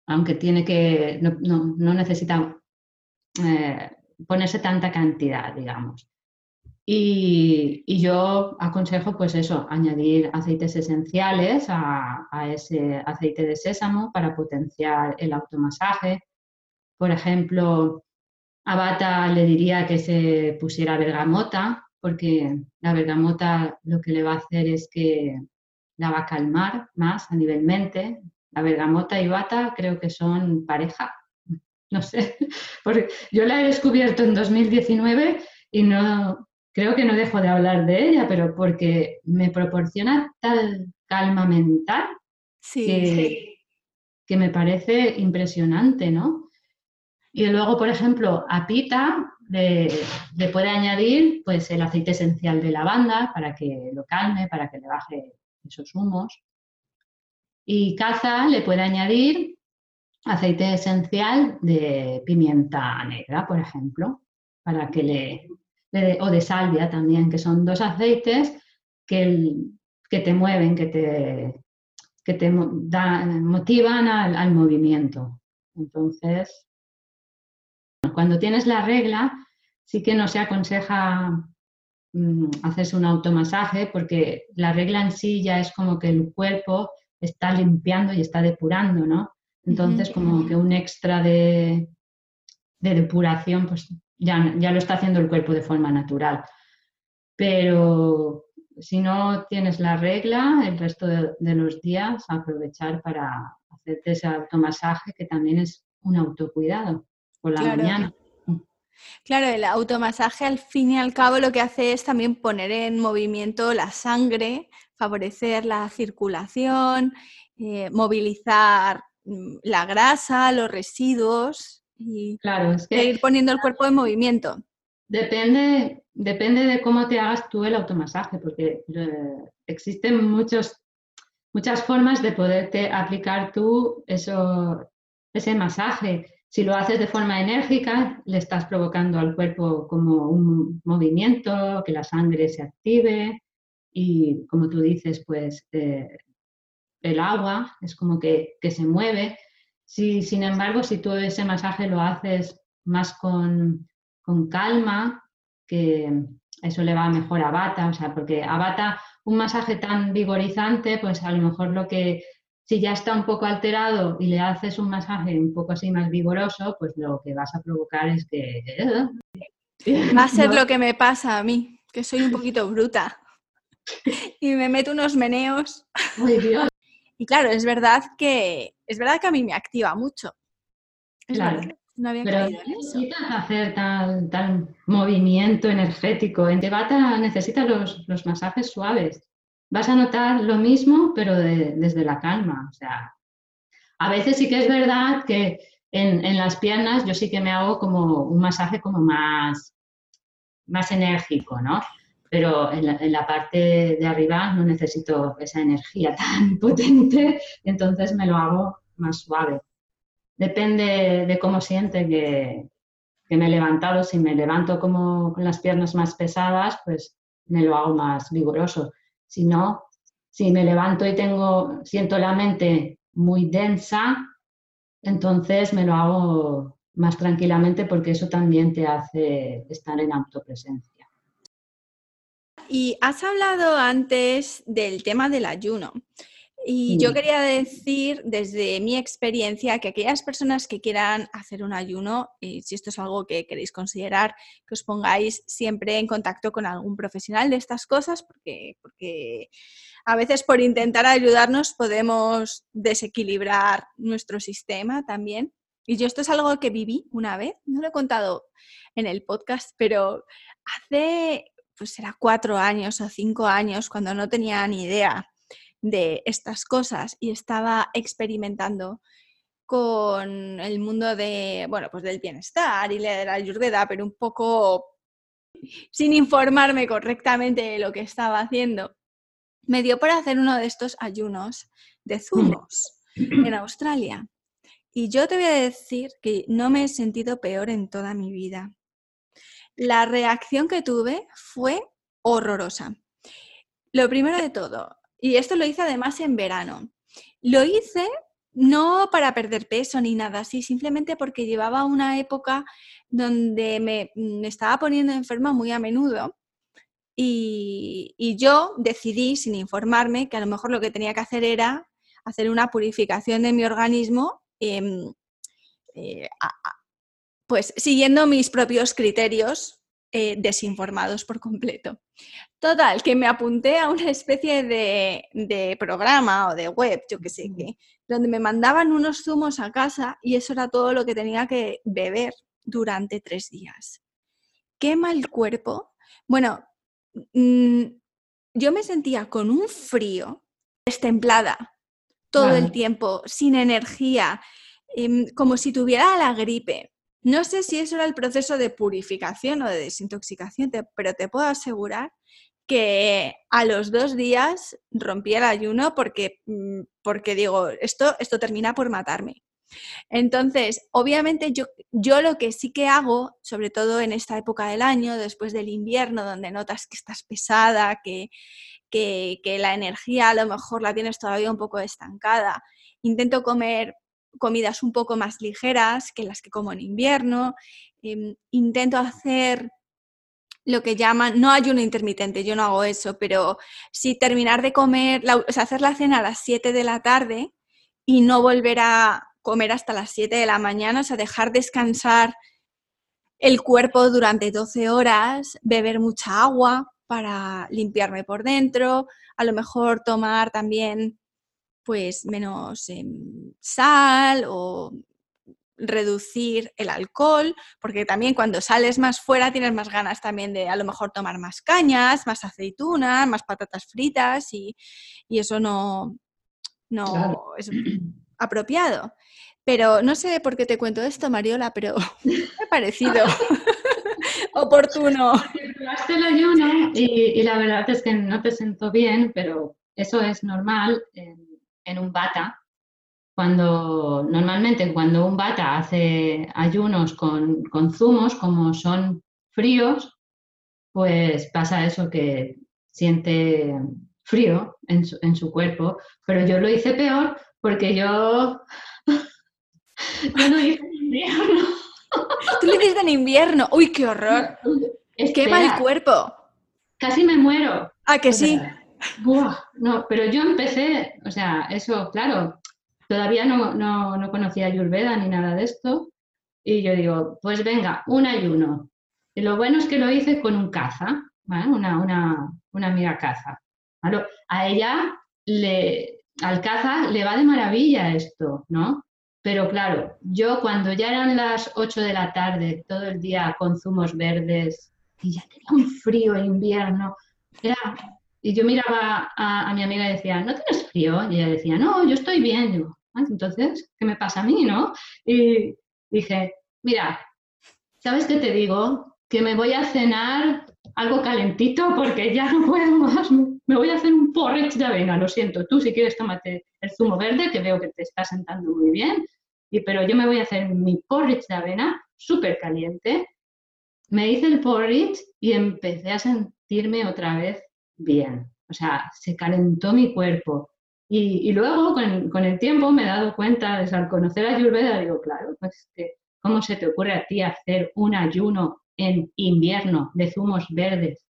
aunque tiene que, no, necesita eh, ponerse tanta cantidad, digamos. Y, yo aconsejo, pues eso, añadir aceites esenciales a, ese aceite de sésamo para potenciar el automasaje. Por ejemplo, a Bata le diría que se pusiera bergamota, porque la bergamota lo que le va a hacer es que la va a calmar más a nivel mente. La bergamota y Bata creo que son pareja, no sé, porque yo la he descubierto en 2019 y no, creo que no dejo de hablar de ella, pero porque me proporciona tal calma mental que, que, me parece impresionante, ¿no? Y luego, por ejemplo, a Pita le, puede añadir pues, el aceite esencial de lavanda para que lo calme, para que le baje esos humos. Y Caza le puede añadir aceite esencial de pimienta negra, por ejemplo, para que le, o de salvia también, que son dos aceites que, que te mueven, que te, que te motivan al, movimiento. Entonces, cuando tienes la regla, sí que no se aconseja mm, hacerse un automasaje porque la regla en sí ya es como que el cuerpo está limpiando y está depurando, ¿no? Entonces, como que un extra de, de depuración, pues ya, lo está haciendo el cuerpo de forma natural. Pero si no tienes la regla, el resto de, los días aprovechar para hacerte ese automasaje que también es un autocuidado por la mañana. Claro, el automasaje al fin y al cabo lo que hace es también poner en movimiento la sangre, favorecer la circulación, eh, movilizar mm, la grasa, los residuos y claro, ir poniendo el cuerpo en movimiento. Depende, depende de cómo te hagas tú el automasaje, porque eh, existen muchos, muchas formas de poderte aplicar tú eso, ese masaje. Si lo haces de forma enérgica, le estás provocando al cuerpo como un movimiento, que la sangre se active y, como tú dices, pues eh, el agua es como que, que se mueve. Si, sin embargo, si tú ese masaje lo haces más con, calma, que eso le va mejor a Bata, o sea, porque a Bata un masaje tan vigorizante, pues a lo mejor lo que, si ya está un poco alterado y le haces un masaje un poco así más vigoroso, pues lo que vas a provocar es que... Va a ser lo que me pasa a mí, que soy un poquito bruta y me meto unos meneos. Muy Dios. Y claro, es verdad que es verdad que a mí me activa mucho. claro. No había Pero necesitas hacer tal, movimiento energético. En Tebata necesitas los, masajes suaves. Vas a notar lo mismo, pero desde la calma. O sea, a veces sí que es verdad que en, las piernas yo sí que me hago como un masaje como más, más enérgico, ¿no? pero en la, parte de arriba no necesito esa energía tan potente, entonces me lo hago más suave. Depende de cómo siente que, me he levantado. Si me levanto como con las piernas más pesadas, pues me lo hago más vigoroso. Si no, si me levanto y tengo, siento la mente muy densa, entonces me lo hago más tranquilamente porque eso también te hace estar en autopresencia. Y has hablado antes del tema del ayuno. Y yo quería decir desde mi experiencia que aquellas personas que quieran hacer un ayuno, y si esto es algo que queréis considerar, que os pongáis siempre en contacto con algún profesional de estas cosas, porque, porque a veces por intentar ayudarnos podemos desequilibrar nuestro sistema también. Y yo esto es algo que viví una vez, no lo he contado en el podcast, pero hace pues era cuatro años o cinco años cuando no tenía ni idea de estas cosas y estaba experimentando con el mundo de, bueno, pues del bienestar y de la ayurveda, pero un poco sin informarme correctamente de lo que estaba haciendo, me dio por hacer uno de estos ayunos de zumos en Australia. Y yo te voy a decir que no me he sentido peor en toda mi vida. La reacción que tuve fue horrorosa. Lo primero de todo, y esto lo hice además en verano, lo hice no para perder peso ni nada así, simplemente porque llevaba una época donde me, estaba poniendo enferma muy a menudo y, yo decidí, sin informarme, que a lo mejor lo que tenía que hacer era hacer una purificación de mi organismo, em, eh, pues siguiendo mis propios criterios eh, desinformados por completo. Total, que me apunté a una especie de, programa o de web, yo qué sé qué, donde me mandaban unos zumos a casa y eso era todo lo que tenía que beber durante tres días. Qué mal cuerpo. Bueno, mm, yo me sentía con un frío, destemplada todo el tiempo, sin energía, em, como si tuviera la gripe. No sé si eso era el proceso de purificación o de desintoxicación, pero te puedo asegurar que a los dos días rompí el ayuno porque, mm, porque digo, esto, esto termina por matarme. Entonces, obviamente yo, yo lo que sí que hago, sobre todo en esta época del año, después del invierno, donde notas que estás pesada, que, que, que la energía a lo mejor la tienes todavía un poco estancada, intento comer comidas un poco más ligeras que las que como en invierno. Em, intento hacer lo que llaman, no ayuno intermitente, yo no hago eso, pero sí terminar de comer, o sea, hacer la cena a las 7 de la tarde y no volver a comer hasta las 7 de la mañana, o sea, dejar descansar el cuerpo durante 12 horas, beber mucha agua para limpiarme por dentro, a lo mejor tomar también pues menos em, sal o reducir el alcohol, porque también cuando sales más fuera tienes más ganas también de a lo mejor tomar más cañas, más aceitunas, más patatas fritas y, eso no, no es apropiado. Pero no sé por qué te cuento esto, Mariola, pero me ha parecido oportuno. el ayuno y, y, la verdad es que no te siento bien, pero eso es normal en un bata, cuando normalmente cuando un bata hace ayunos con, zumos, como son fríos, pues pasa eso que siente frío en su, en su cuerpo, pero yo lo hice peor porque yo, yo lo hice en invierno. Tú lo hiciste en invierno. Uy, qué horror. Es que mal cuerpo. Casi me muero. Ah, que sí no, pero yo empecé, o sea, eso, claro, todavía no, no, conocía Ayurveda ni nada de esto. Y yo digo, pues venga, un ayuno. Y lo bueno es que lo hice con un caza, una, una, una amiga caza. A ella, le, al caza, le va de maravilla esto, ¿no? Pero claro, yo cuando ya eran las 8 de la tarde, todo el día con zumos verdes, y ya tenía un frío invierno, era y yo miraba a, mi amiga y decía, ¿no tienes frío? Y ella decía, no, yo estoy bien. digo, ah, entonces, ¿qué me pasa a mí, no? Y dije, mira, ¿sabes qué te digo? Que me voy a cenar algo calentito porque ya no puedo más. Me voy a hacer un porridge de avena, lo siento. Tú si quieres tómate el zumo verde, que veo que te está sentando muy bien. Y, pero yo me voy a hacer mi porridge de avena súper caliente. Me hice el porridge y empecé a sentirme otra vez bien. O sea, se calentó mi cuerpo. Y, luego, con, el tiempo, me he dado cuenta, al conocer a Ayurveda, digo, claro, pues ¿cómo se te ocurre a ti hacer un ayuno en invierno de zumos verdes?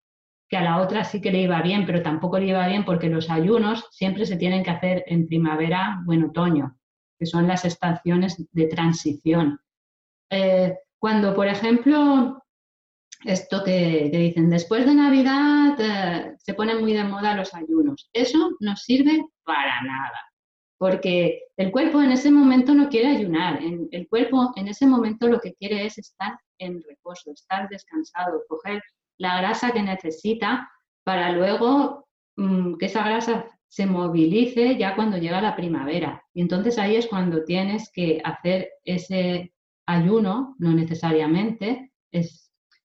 Que a la otra sí que le iba bien, pero tampoco le iba bien porque los ayunos siempre se tienen que hacer en primavera o en otoño, que son las estaciones de transición. Eh, cuando, por ejemplo, esto que, dicen, después de Navidad eh, se ponen muy de moda los ayunos. Eso no sirve para nada, porque el cuerpo en ese momento no quiere ayunar, el cuerpo en ese momento lo que quiere es estar en reposo, estar descansado, coger la grasa que necesita para luego mm, que esa grasa se movilice ya cuando llega la primavera. Y entonces ahí es cuando tienes que hacer ese ayuno, no necesariamente, es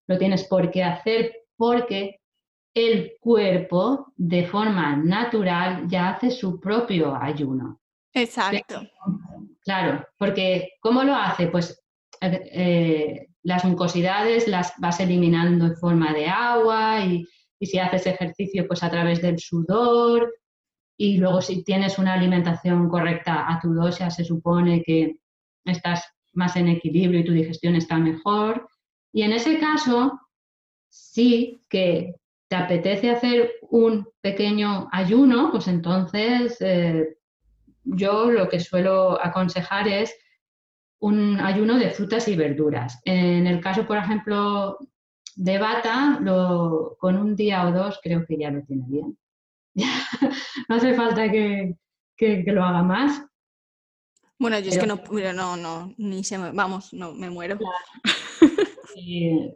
lo tienes por qué hacer porque el cuerpo de forma natural ya hace su propio ayuno. Exacto. Claro, porque ¿cómo lo hace? Pues eh, eh, las mucosidades las vas eliminando en forma de agua y, y si haces ejercicio pues a través del sudor y luego si tienes una alimentación correcta a tu dosis se supone que estás más en equilibrio y tu digestión está mejor y en ese caso, sí que te apetece hacer un pequeño ayuno, pues entonces eh, yo lo que suelo aconsejar es un ayuno de frutas y verduras. En el caso, por ejemplo, de bata, lo, con un día o dos creo que ya lo tiene bien. no hace falta que, lo haga más. Bueno, yo es que no, no, no, ni se me, vamos, no, me muero. Y,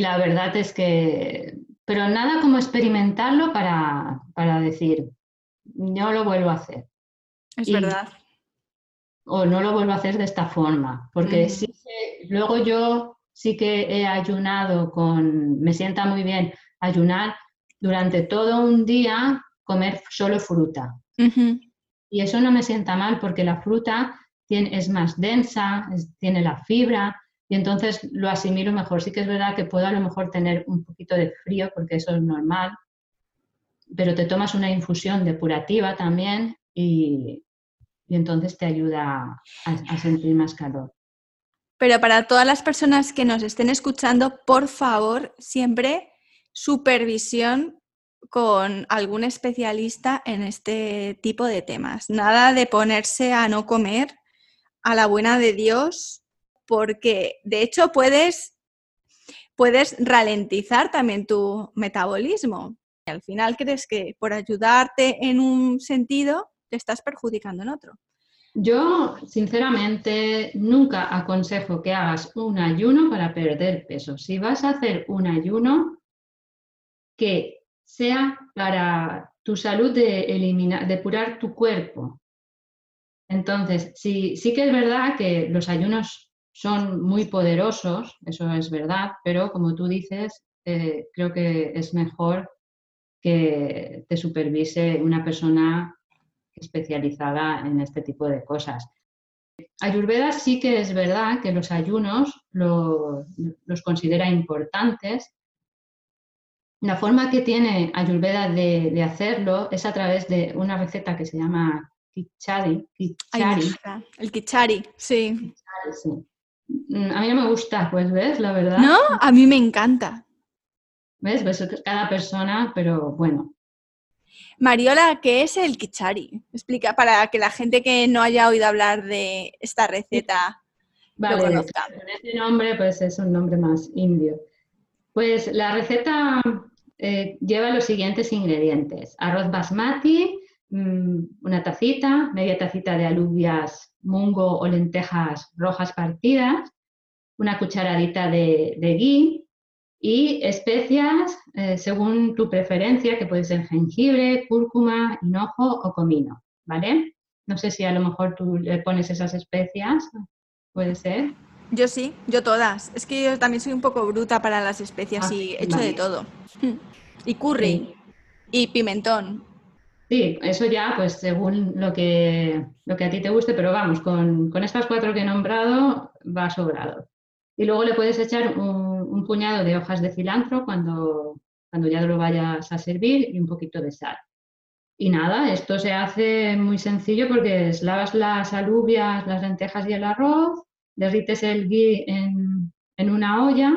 la verdad es que, pero nada como experimentarlo para, decir, yo lo vuelvo a hacer. Es verdad. O no lo vuelvo a hacer de esta forma, porque sí luego yo sí que he ayunado con, me sienta muy bien ayunar durante todo un día, comer solo fruta. Y eso no me sienta mal porque la fruta tiene, es más densa, tiene la fibra y entonces lo asimilo mejor. Sí que es verdad que puedo a lo mejor tener un poquito de frío porque eso es normal, pero te tomas una infusión depurativa también y, entonces te ayuda a sentir más calor. Pero para todas las personas que nos estén escuchando, por favor, siempre supervisión con algún especialista en este tipo de temas. Nada de ponerse a no comer a la buena de Dios, porque de hecho puedes, puedes ralentizar también tu metabolismo. Y al final crees que por ayudarte en un sentido te estás perjudicando en otro. Yo, sinceramente, nunca aconsejo que hagas un ayuno para perder peso. Si vas a hacer un ayuno, que sea para tu salud de eliminar, depurar tu cuerpo. Entonces, sí, sí que es verdad que los ayunos son muy poderosos, eso es verdad, pero como tú dices, eh, creo que es mejor que te supervise una persona especializada en este tipo de cosas. Ayurveda sí que es verdad que los ayunos los considera importantes. La forma que tiene Ayurveda de, hacerlo es a través de una receta que se llama Kichari. el Kichari, sí. Mm, a mí no me gusta, pues ves, la verdad. No, a mí me encanta. ¿Ves? Pues cada persona, pero bueno, Mariola, ¿qué es el kichari? Explica para que la gente que no haya oído hablar de esta receta lo conozca. Este nombre, pues es un nombre más indio. Pues la receta eh, lleva los siguientes ingredientes: arroz basmati, mm, una tacita, media tacita de alubias mungo o lentejas rojas partidas, una cucharadita de, de ghee, y especias eh, según tu preferencia, que puede ser jengibre, cúrcuma, hinojo o comino, ¿vale? No sé si a lo mejor tú le pones esas especias, puede ser. Yo sí, yo todas. Es que yo también soy un poco bruta para las especias ah, y hecho de todo. Y curry y pimentón. Sí, eso ya, pues según lo que, lo que a ti te guste, pero vamos, con, con estas cuatro que he nombrado va sobrado. Y luego le puedes echar un, puñado de hojas de cilantro cuando, cuando ya lo vayas a servir y un poquito de sal. Y nada, esto se hace muy sencillo porque lavas las alubias, las lentejas y el arroz, derrites el ghee en, en una olla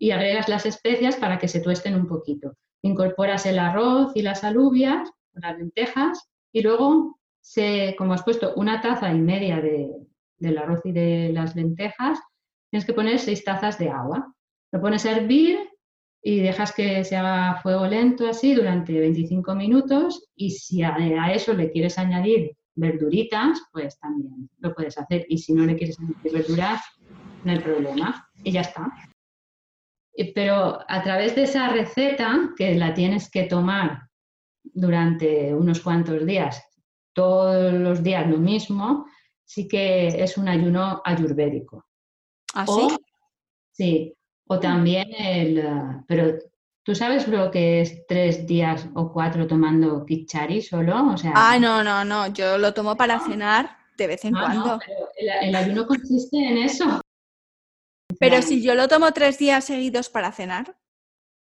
y agregas las especias para que se tuesten un poquito. Incorporas el arroz y las alubias, las lentejas y luego, se, como has puesto una taza y media de, del arroz y de las lentejas, tienes que poner seis tazas de agua. Lo pones a hervir y dejas que se haga a fuego lento así durante 25 minutos y si a, eso le quieres añadir verduritas, pues también lo puedes hacer. Y si no le quieres añadir verduras, no hay problema. Y ya está. Pero a través de esa receta, que la tienes que tomar durante unos cuantos días, todos los días lo mismo, sí que es un ayuno ayurvédico. ¿Ah, o, sí? o también el... Pero ¿Tú sabes lo que es tres días o cuatro tomando kichari solo? O sea, ah, no, no, no. Yo lo tomo para cenar de vez en ah, cuando. el, ayuno consiste en eso. Pero si yo lo tomo tres días seguidos para cenar.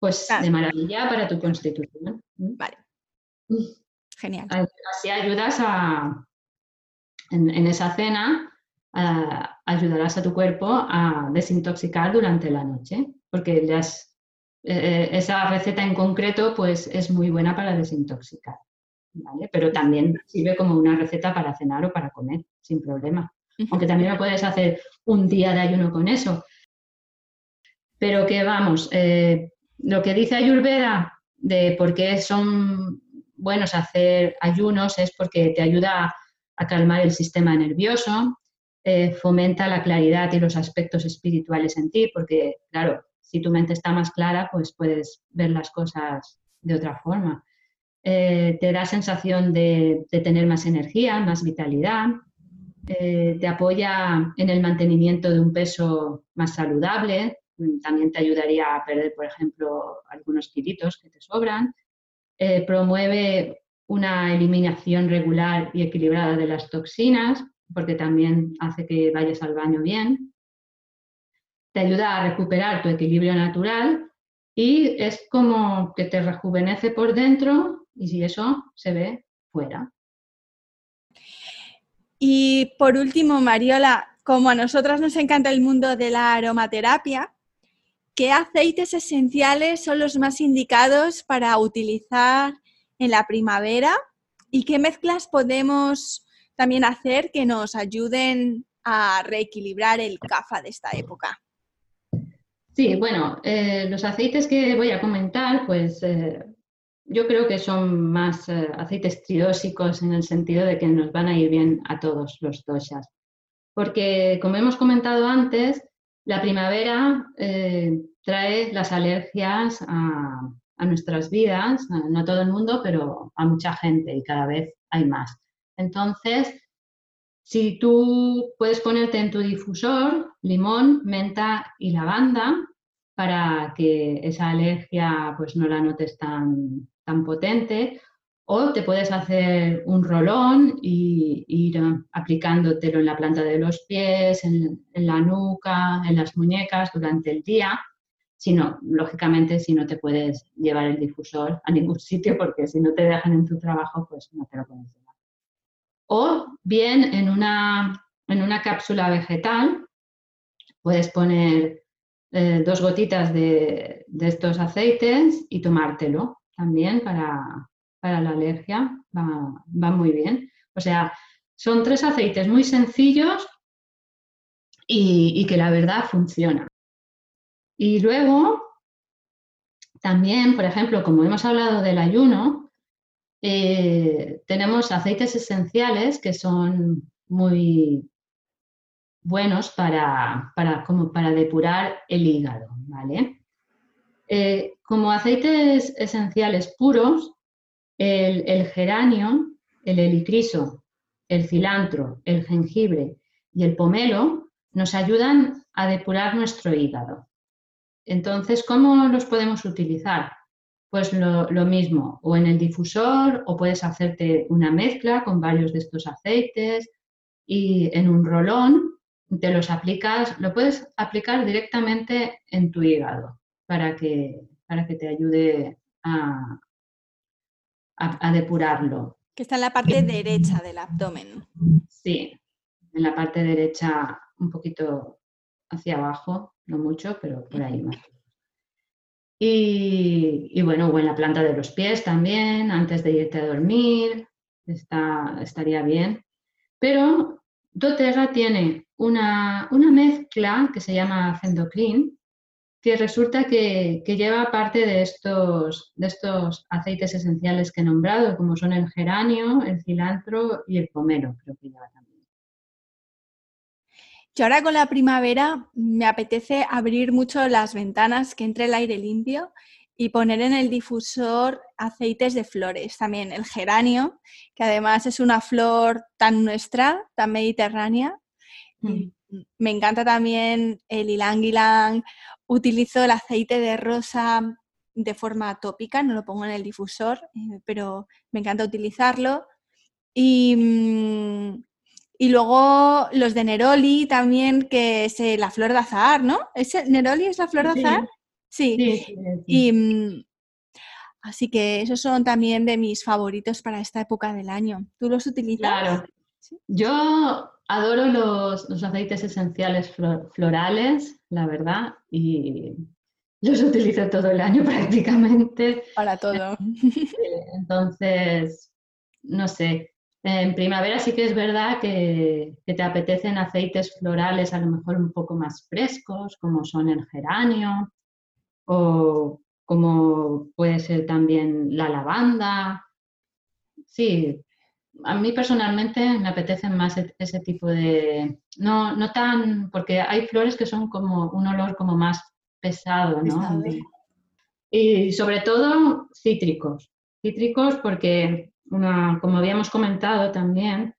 Pues de maravilla para tu constitución. Vale. Genial. Así ayudas a, en esa cena ayudarás a tu cuerpo a desintoxicar durante la noche, porque has eh, esa receta en concreto pues es muy buena para desintoxicar, ¿vale? Pero también sirve como una receta para cenar o para comer, sin problema. Aunque también lo puedes hacer un día de ayuno con eso. Pero que vamos, eh, lo que dice Ayurveda de por qué son buenos hacer ayunos es porque te ayuda a calmar el sistema nervioso, eh, fomenta la claridad y los aspectos espirituales en ti, porque claro, si tu mente está más clara, pues puedes ver las cosas de otra forma. Eh, te da sensación de, tener más energía, más vitalidad, eh, te apoya en el mantenimiento de un peso más saludable, también te ayudaría a perder, por ejemplo, algunos kilitos que te sobran, eh, promueve una eliminación regular y equilibrada de las toxinas, porque también hace que vayas al baño bien. Te ayuda a recuperar tu equilibrio natural y es como que te rejuvenece por dentro y si eso se ve fuera. Y por último, Mariola, como a nosotras nos encanta el mundo de la aromaterapia, ¿Qué aceites esenciales son los más indicados para utilizar en la primavera? ¿Y qué mezclas podemos también hacer que nos ayuden a reequilibrar el CAFA de esta época? Sí, bueno, eh, los aceites que voy a comentar, pues eh, yo creo que son más eh, aceites triósicos en el sentido de que nos van a ir bien a todos los doshas. Porque, como hemos comentado antes, la primavera eh, trae las alergias a, nuestras vidas, no a todo el mundo, pero a mucha gente y cada vez hay más. Entonces, si tú puedes ponerte en tu difusor limón, menta y lavanda para que esa alergia pues no la notes tan, tan potente, o te puedes hacer un rolón y, ir aplicándotelo en la planta de los pies, en, la nuca, en las muñecas durante el día. Si no, lógicamente, si no te puedes llevar el difusor a ningún sitio, porque si no te dejan en tu trabajo, pues no te lo puedes llevar. O bien en una, en una cápsula vegetal, puedes poner eh, dos gotitas de, de estos aceites y tomártelo también para, para la alergia va, muy bien. O sea, son tres aceites muy sencillos y, que la verdad funciona. Y luego, también, por ejemplo, como hemos hablado del ayuno, eh, tenemos aceites esenciales que son muy buenos para, como para depurar el hígado, ¿vale? Eh, como aceites esenciales puros, el, geranio, el helicriso, el cilantro, el jengibre y el pomelo nos ayudan a depurar nuestro hígado. Entonces, ¿cómo los podemos utilizar? Pues lo, lo, mismo, o en el difusor, o puedes hacerte una mezcla con varios de estos aceites y en un rolón te los aplicas, lo puedes aplicar directamente en tu hígado para que, para que te ayude a, a, depurarlo. Que está en la parte derecha del abdomen. Sí, en la parte derecha un poquito hacia abajo, no mucho, pero por ahí más. Y, bueno, o en la planta de los pies también, antes de irte a dormir, está, estaría bien. Pero doTERRA tiene una, una, mezcla que se llama Fendoclean, que resulta que, lleva parte de estos, de estos aceites esenciales que he nombrado, como son el geranio, el cilantro y el pomelo, creo que lleva también. Yo ahora con la primavera me apetece abrir mucho las ventanas, que entre el aire limpio y poner en el difusor aceites de flores, también el geranio, que además es una flor tan nuestra, tan mediterránea. Mm. Me encanta también el ylang ylang utilizo el aceite de rosa de forma tópica, no lo pongo en el difusor, eh, pero me encanta utilizarlo. Y, mm, y, luego los de Neroli también, que es eh, la flor de azahar, ¿no? ¿Es, ¿Neroli es la flor de azahar? Sí. Y, mm, así que esos son también de mis favoritos para esta época del año. ¿Tú los utilizas? Claro. Yo adoro los, aceites esenciales florales, la verdad, y los utilizo todo el año prácticamente. Para todo. Entonces, no sé, en primavera sí que es verdad que, te apetecen aceites florales a lo mejor un poco más frescos, como son el geranio o como puede ser también la lavanda. Sí, a mí personalmente me apetecen más e-, ese tipo de... No, no tan... porque hay flores que son como un olor como más pesado, ¿no? Y sobre todo cítricos. Cítricos porque como habíamos comentado también,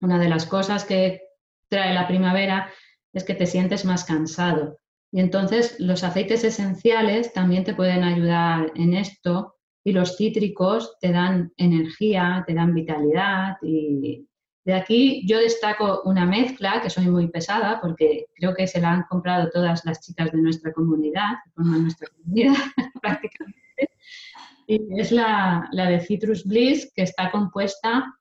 una de las cosas que trae la primavera es que te sientes más cansado. Y entonces los aceites esenciales también te pueden ayudar en esto y los cítricos te dan energía, te dan vitalidad y de aquí yo destaco una mezcla que soy muy pesada porque creo que se la han comprado todas las chicas de nuestra comunidad, nuestra comunidad prácticamente, y es la, de Citrus Bliss, que está compuesta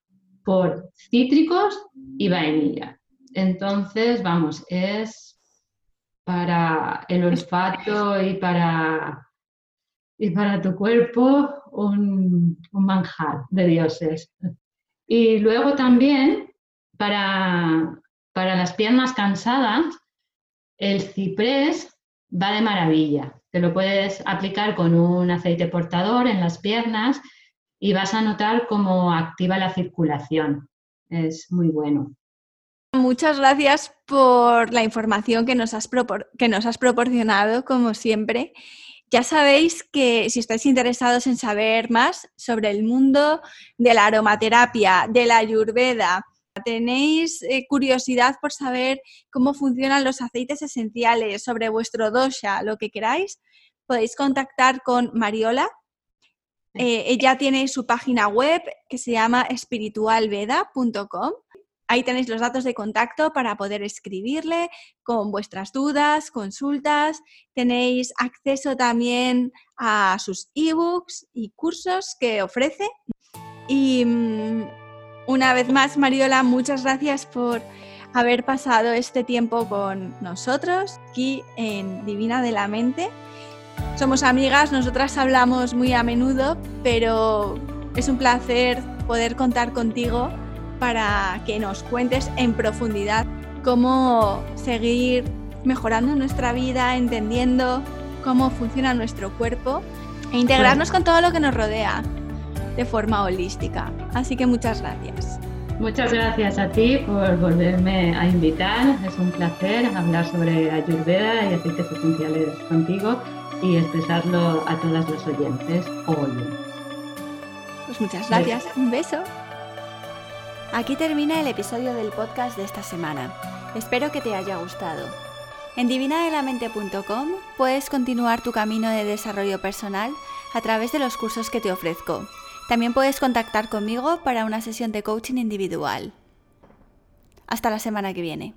por cítricos y vainilla. Entonces, vamos, es para el olfato y para, y para tu cuerpo un, manjar de dioses. Y luego también, para, para las piernas cansadas, el ciprés va de maravilla. Te lo puedes aplicar con un aceite portador en las piernas y vas a notar cómo activa la circulación. Es muy bueno. Muchas gracias por la información que nos has, que nos has proporcionado, como siempre. Ya sabéis que si estáis interesados en saber más sobre el mundo de la aromaterapia, de la ayurveda, tenéis eh, curiosidad por saber cómo funcionan los aceites esenciales, sobre vuestro dosha, lo que queráis, podéis contactar con Mariola. Eh, ella tiene su página web que se llama espiritualveda.com. Ahí tenéis los datos de contacto para poder escribirle con vuestras dudas, consultas. Tenéis acceso también a sus ebooks y cursos que ofrece. Y mm, una vez más, Mariola, muchas gracias por haber pasado este tiempo con nosotros aquí en Divina de la Mente. Somos amigas, nosotras hablamos muy a menudo, pero es un placer poder contar contigo para que nos cuentes en profundidad cómo seguir mejorando nuestra vida, entendiendo cómo funciona nuestro cuerpo e integrarnos con todo lo que nos rodea de forma holística. Así que muchas gracias. Muchas gracias a ti por volverme a invitar. Es un placer hablar sobre Ayurveda y aceites esenciales contigo y expresarlo a todas los oyentes hoy. Pues muchas gracias. Un beso. Aquí termina el episodio del podcast de esta semana. Espero que te haya gustado. En divinadelamente.com puedes continuar tu camino de desarrollo personal a través de los cursos que te ofrezco también puedes contactar conmigo para una sesión de coaching individual. Hasta la semana que viene.